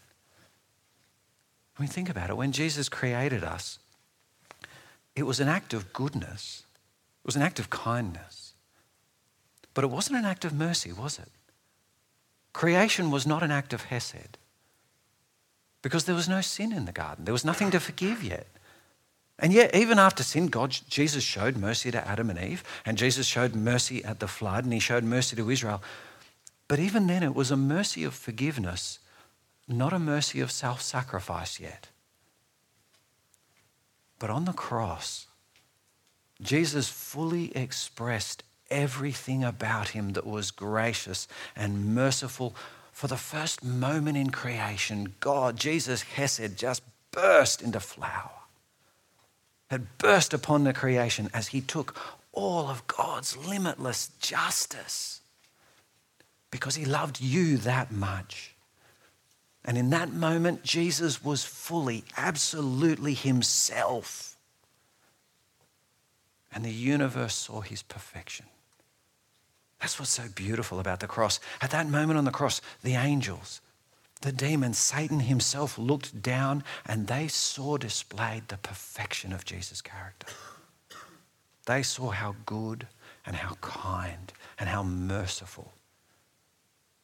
Speaker 2: I mean, think about it. When Jesus created us, it was an act of goodness, it was an act of kindness. But it wasn't an act of mercy, was it? Creation was not an act of Hesed because there was no sin in the garden, there was nothing to forgive yet. And yet, even after sin, God, Jesus showed mercy to Adam and Eve, and Jesus showed mercy at the flood, and he showed mercy to Israel. But even then, it was a mercy of forgiveness, not a mercy of self sacrifice yet. But on the cross, Jesus fully expressed everything about him that was gracious and merciful. For the first moment in creation, God, Jesus Hesed, just burst into flower had burst upon the creation as he took all of God's limitless justice because he loved you that much. And in that moment, Jesus was fully, absolutely himself. And the universe saw his perfection. That's what's so beautiful about the cross. At that moment on the cross, the angels, the demon, Satan himself, looked down and they saw displayed the perfection of Jesus' character. They saw how good and how kind and how merciful,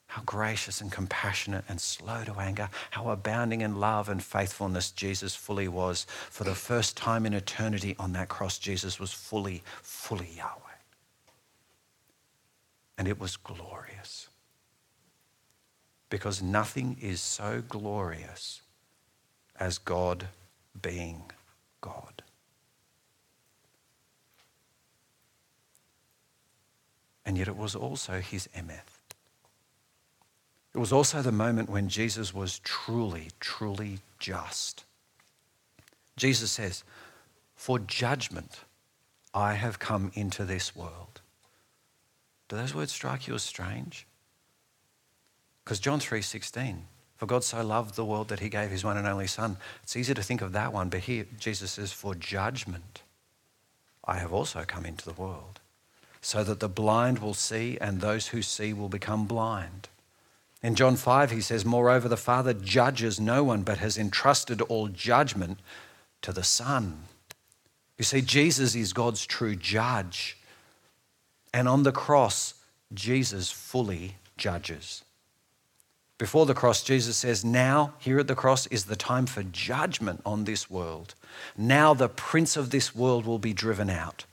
Speaker 2: how gracious and compassionate and slow to anger, how abounding in love and faithfulness Jesus fully was. For the first time in eternity on that cross, Jesus was fully, fully Yahweh. And it was glorious because nothing is so glorious as God being God. and yet it was also his emeth. It was also the moment when Jesus was truly, truly just. Jesus says, For judgment I have come into this world. Do those words strike you as strange? Because John 3:16, for God so loved the world that he gave his one and only son. It's easy to think of that one, but here Jesus says, For judgment I have also come into the world, so that the blind will see and those who see will become blind. In John 5, he says, Moreover, the Father judges no one, but has entrusted all judgment to the Son. You see, Jesus is God's true judge. And on the cross, Jesus fully judges. Before the cross, Jesus says, Now, here at the cross, is the time for judgment on this world. Now, the prince of this world will be driven out.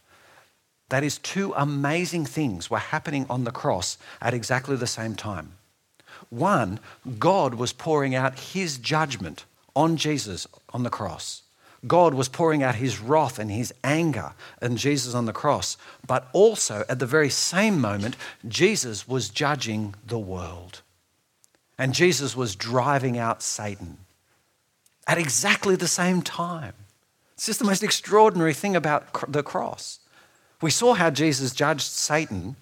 Speaker 2: That is, two amazing things were happening on the cross at exactly the same time. One, God was pouring out his judgment on Jesus on the cross. God was pouring out his wrath and his anger on Jesus on the cross. But also, at the very same moment, Jesus was judging the world. And Jesus was driving out Satan at exactly the same time. It's just the most extraordinary thing about the cross. We saw how Jesus judged Satan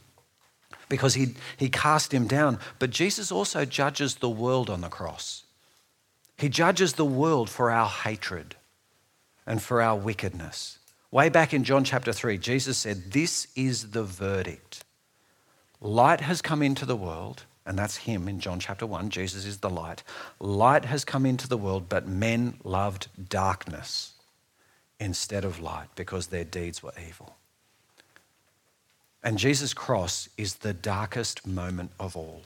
Speaker 2: because he, he cast him down, but Jesus also judges the world on the cross. He judges the world for our hatred and for our wickedness. Way back in John chapter 3, Jesus said, This is the verdict. Light has come into the world, and that's Him in John chapter 1. Jesus is the light. Light has come into the world, but men loved darkness instead of light because their deeds were evil. And Jesus' cross is the darkest moment of all.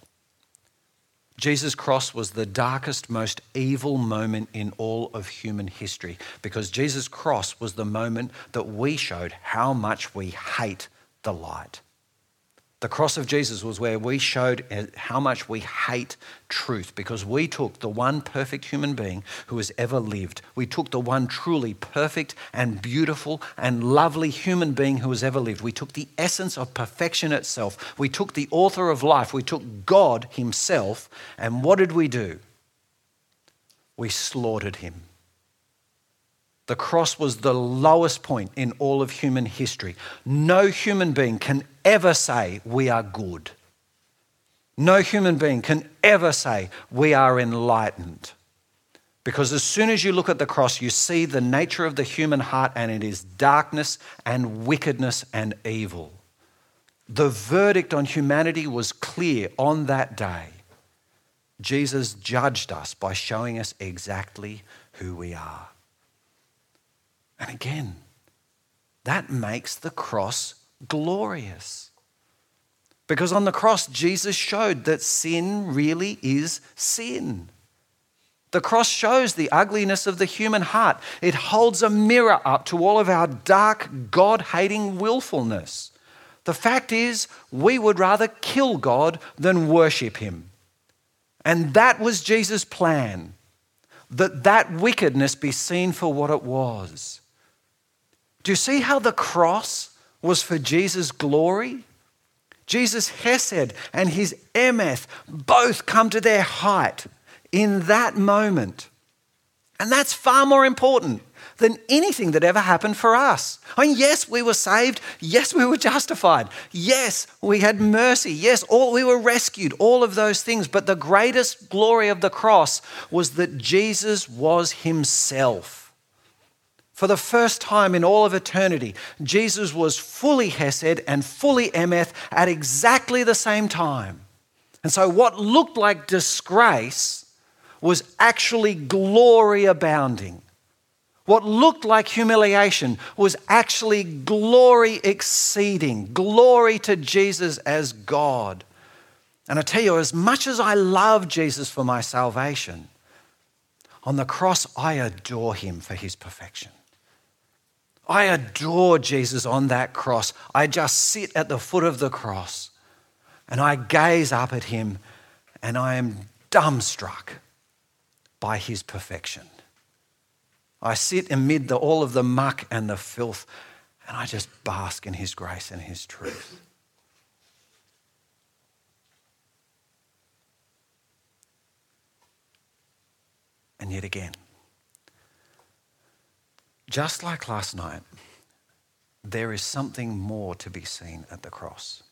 Speaker 2: Jesus' cross was the darkest, most evil moment in all of human history because Jesus' cross was the moment that we showed how much we hate the light. The cross of Jesus was where we showed eh, how much we hate truth because we took the one perfect human being who has ever lived. We took the one truly perfect and beautiful and lovely human being who has ever lived. We took the essence of perfection itself. We took the author of life. We took God Himself. And what did we do? We slaughtered Him. The cross was the lowest point in all of human history. No human being can ever say, We are good. No human being can ever say, We are enlightened. Because as soon as you look at the cross, you see the nature of the human heart, and it is darkness and wickedness and evil. The verdict on humanity was clear on that day. Jesus judged us by showing us exactly who we are. And again, that makes the cross glorious. Because on the cross, Jesus showed that sin really is sin. The cross shows the ugliness of the human heart. It holds a mirror up to all of our dark, God hating willfulness. The fact is, we would rather kill God than worship Him. And that was Jesus' plan that that wickedness be seen for what it was. Do you see how the cross was for Jesus' glory? Jesus' Hesed and his Emeth both come to their height in that moment. And that's far more important than anything that ever happened for us. I mean, yes, we were saved. Yes, we were justified. Yes, we had mercy. Yes, all, we were rescued, all of those things. But the greatest glory of the cross was that Jesus was himself. For the first time in all of eternity, Jesus was fully Hesed and fully Emeth at exactly the same time. And so, what looked like disgrace was actually glory abounding. What looked like humiliation was actually glory exceeding, glory to Jesus as God. And I tell you, as much as I love Jesus for my salvation, on the cross I adore him for his perfection. I adore Jesus on that cross. I just sit at the foot of the cross and I gaze up at him and I am dumbstruck by his perfection. I sit amid the, all of the muck and the filth and I just bask in his grace and his truth. And yet again, just like last night, there is something more to be seen at the cross,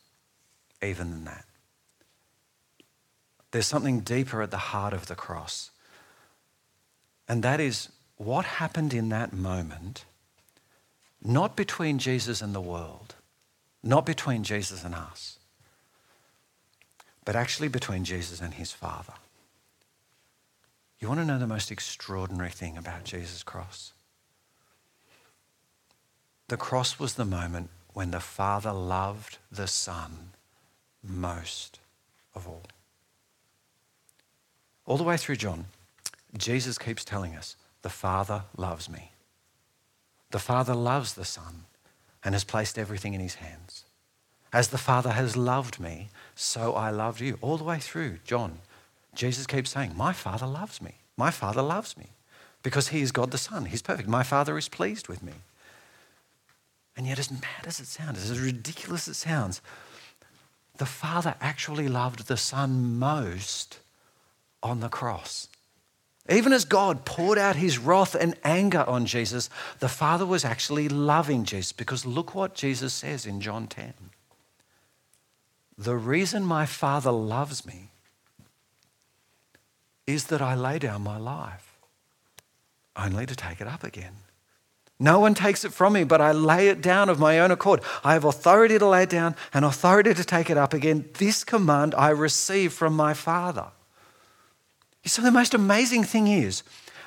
Speaker 2: even than that. There's something deeper at the heart of the cross. And that is what happened in that moment, not between Jesus and the world, not between Jesus and us, but actually between Jesus and his Father. You want to know the most extraordinary thing about Jesus' cross? The cross was the moment when the Father loved the Son most of all. All the way through John, Jesus keeps telling us, The Father loves me. The Father loves the Son and has placed everything in his hands. As the Father has loved me, so I loved you. All the way through John, Jesus keeps saying, My Father loves me. My Father loves me because he is God the Son. He's perfect. My Father is pleased with me. And yet, as mad as it sounds, as ridiculous as it sounds, the Father actually loved the Son most on the cross. Even as God poured out his wrath and anger on Jesus, the Father was actually loving Jesus because look what Jesus says in John 10. The reason my Father loves me is that I lay down my life, only to take it up again. No one takes it from me, but I lay it down of my own accord. I have authority to lay it down and authority to take it up again. This command I receive from my Father. You So the most amazing thing is,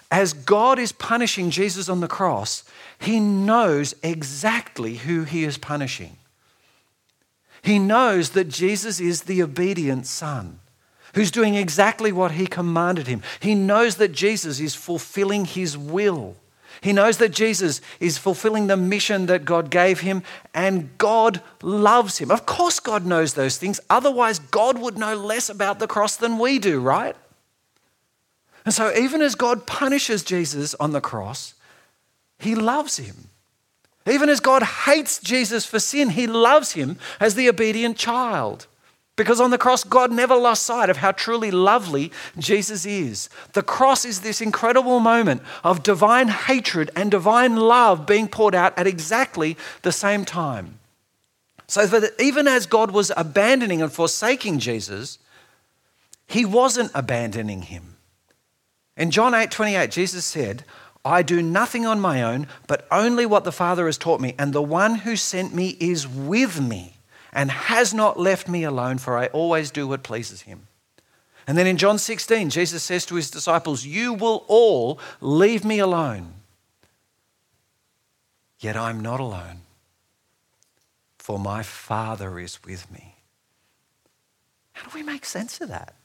Speaker 2: as God is punishing Jesus on the cross, he knows exactly who he is punishing. He knows that Jesus is the obedient son who's doing exactly what he commanded him. He knows that Jesus is fulfilling his will. He knows that Jesus is fulfilling the mission that God gave him, and God loves him. Of course, God knows those things. Otherwise, God would know less about the cross than we do, right? And so, even as God punishes Jesus on the cross, he loves him. Even as God hates Jesus for sin, he loves him as the obedient child. Because on the cross, God never lost sight of how truly lovely Jesus is. The cross is this incredible moment of divine hatred and divine love being poured out at exactly the same time. So that even as God was abandoning and forsaking Jesus, he wasn't abandoning him. In John 8 28, Jesus said, I do nothing on my own, but only what the Father has taught me, and the one who sent me is with me and has not left me alone, for I always do what pleases him. And then in John 16, Jesus says to his disciples, You will all leave me alone. Yet I'm not alone, for my Father is with me. How do we make sense of that?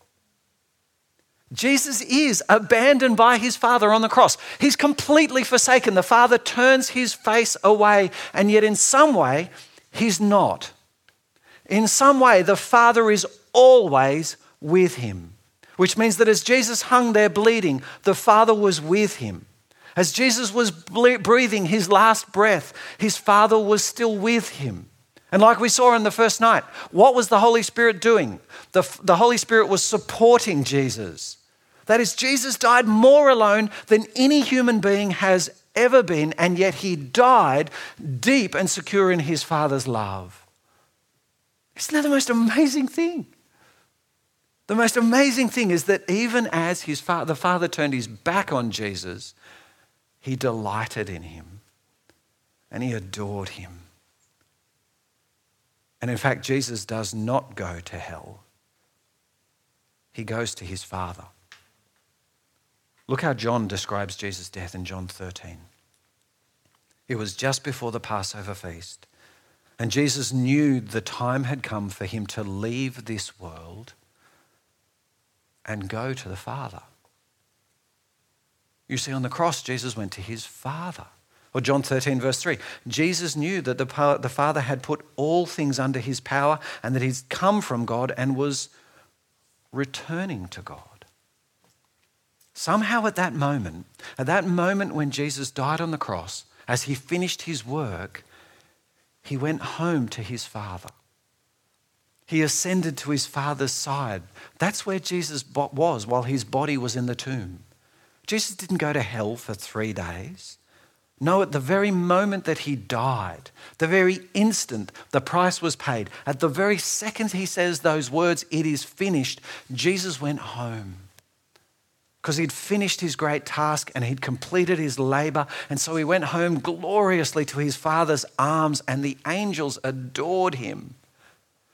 Speaker 2: Jesus is abandoned by his Father on the cross. He's completely forsaken. The Father turns his face away, and yet in some way, he's not. In some way, the Father is always with him, which means that as Jesus hung there bleeding, the Father was with him. As Jesus was breathing his last breath, his Father was still with him. And like we saw in the first night, what was the Holy Spirit doing? The, the Holy Spirit was supporting Jesus. That is, Jesus died more alone than any human being has ever been, and yet he died deep and secure in his Father's love. Isn't that the most amazing thing? The most amazing thing is that even as his fa- the Father turned his back on Jesus, he delighted in him and he adored him. And in fact, Jesus does not go to hell, he goes to his Father. Look how John describes Jesus' death in John 13. It was just before the Passover feast. And Jesus knew the time had come for him to leave this world and go to the Father. You see, on the cross, Jesus went to his Father. Or John 13, verse 3. Jesus knew that the, the Father had put all things under his power and that he's come from God and was returning to God. Somehow, at that moment, at that moment when Jesus died on the cross, as he finished his work, he went home to his Father. He ascended to his Father's side. That's where Jesus was while his body was in the tomb, Jesus didn't go to hell for three days. No, at the very moment that he died, the very instant the price was paid, at the very second he says those words, it is finished, Jesus went home. Because he'd finished his great task and he'd completed his labor. And so he went home gloriously to his Father's arms, and the angels adored him.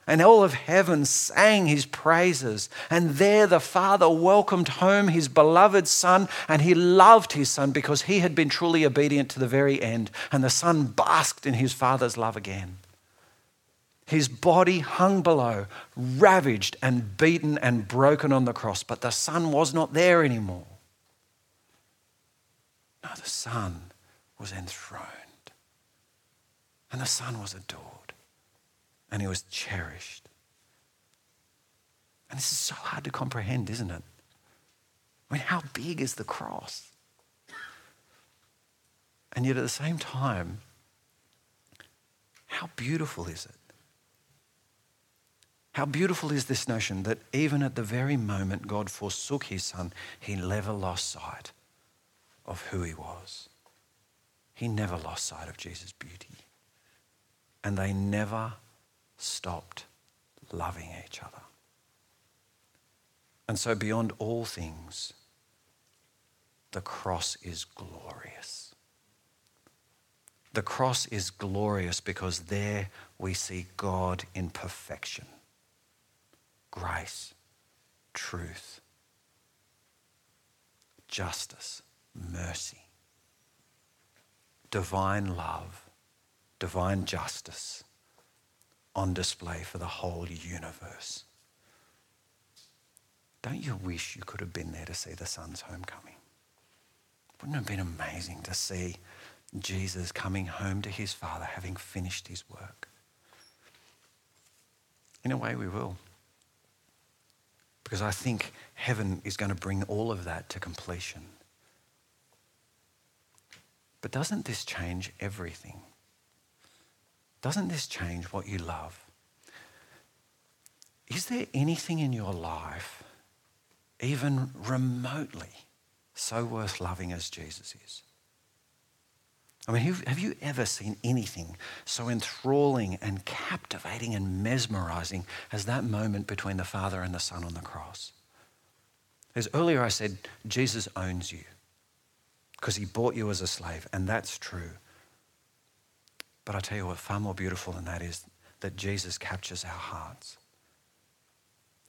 Speaker 2: And all of heaven sang his praises. And there the Father welcomed home his beloved Son, and he loved his Son because he had been truly obedient to the very end. And the Son basked in his Father's love again. His body hung below, ravaged and beaten and broken on the cross, but the Son was not there anymore. No, the Son was enthroned, and the Son was adored and he was cherished. And this is so hard to comprehend, isn't it? I mean, how big is the cross? And yet at the same time, how beautiful is it? How beautiful is this notion that even at the very moment God forsook his son, he never lost sight of who he was. He never lost sight of Jesus' beauty. And they never stopped loving each other. And so, beyond all things, the cross is glorious. The cross is glorious because there we see God in perfection grace, truth, justice, mercy, divine love, divine justice on display for the whole universe. Don't you wish you could have been there to see the son's homecoming? Wouldn't it have been amazing to see Jesus coming home to his Father having finished his work? In a way, we will. Because I think heaven is going to bring all of that to completion. But doesn't this change everything? Doesn't this change what you love? Is there anything in your life, even remotely, so worth loving as Jesus is? I mean, have you ever seen anything so enthralling and captivating and mesmerizing as that moment between the Father and the Son on the cross? As earlier I said, Jesus owns you because he bought you as a slave, and that's true. But I tell you what, far more beautiful than that is that Jesus captures our hearts.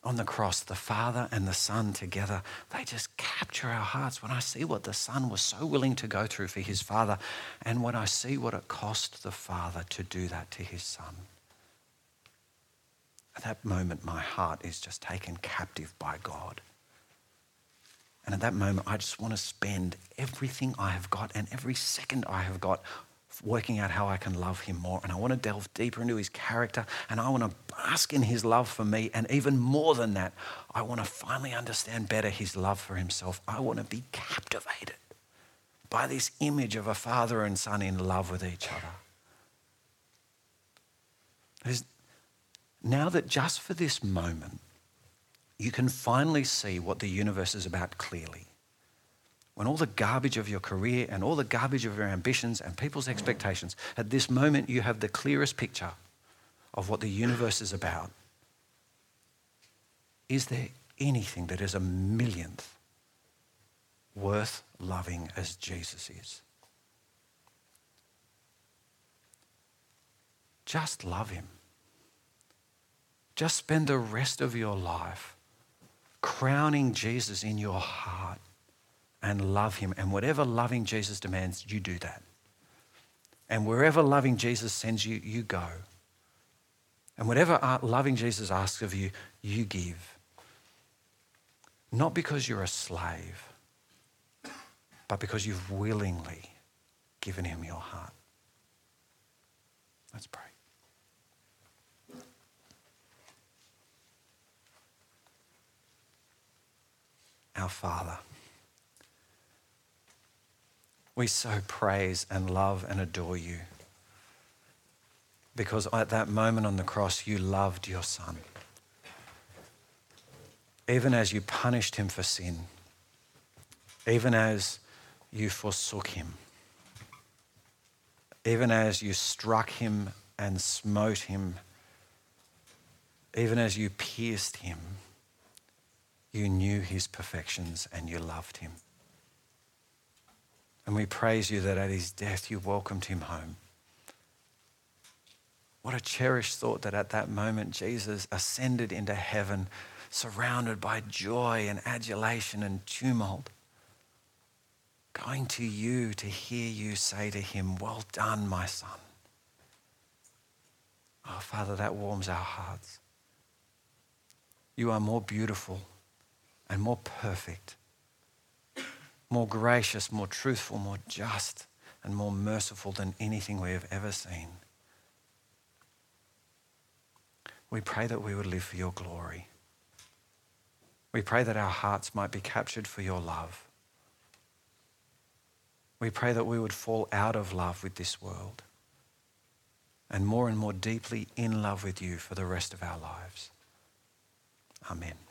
Speaker 2: On the cross, the Father and the Son together, they just capture our hearts. When I see what the Son was so willing to go through for his Father, and when I see what it cost the Father to do that to his Son, at that moment, my heart is just taken captive by God. And at that moment, I just want to spend everything I have got and every second I have got working out how I can love him more. And I want to delve deeper into his character and I want to bask in his love for me. And even more than that, I want to finally understand better his love for himself. I want to be captivated by this image of a father and son in love with each other. There's, now that just for this moment, you can finally see what the universe is about clearly when all the garbage of your career and all the garbage of your ambitions and people's expectations, at this moment you have the clearest picture of what the universe is about. Is there anything that is a millionth worth loving as Jesus is? Just love him. Just spend the rest of your life crowning Jesus in your heart and love him. And whatever loving Jesus demands, you do that. And wherever loving Jesus sends you, you go. And whatever loving Jesus asks of you, you give. Not because you're a slave, but because you've willingly given him your heart. Let's pray. Our Father. We so praise and love and adore you because at that moment on the cross, you loved your son. Even as you punished him for sin, even as you forsook him, even as you struck him and smote him, even as you pierced him, you knew his perfections and you loved him. And we praise you that at his death you welcomed him home. What a cherished thought that at that moment Jesus ascended into heaven, surrounded by joy and adulation and tumult. Going to you to hear you say to him, Well done, my son. Oh, Father, that warms our hearts. You are more beautiful and more perfect, more gracious, more truthful, more just, and more merciful than anything we have ever seen. We pray that we would live for your glory. We pray that our hearts might be captured for your love. We pray that we would fall out of love with this world and more and more deeply in love with you for the rest of our lives. Amen.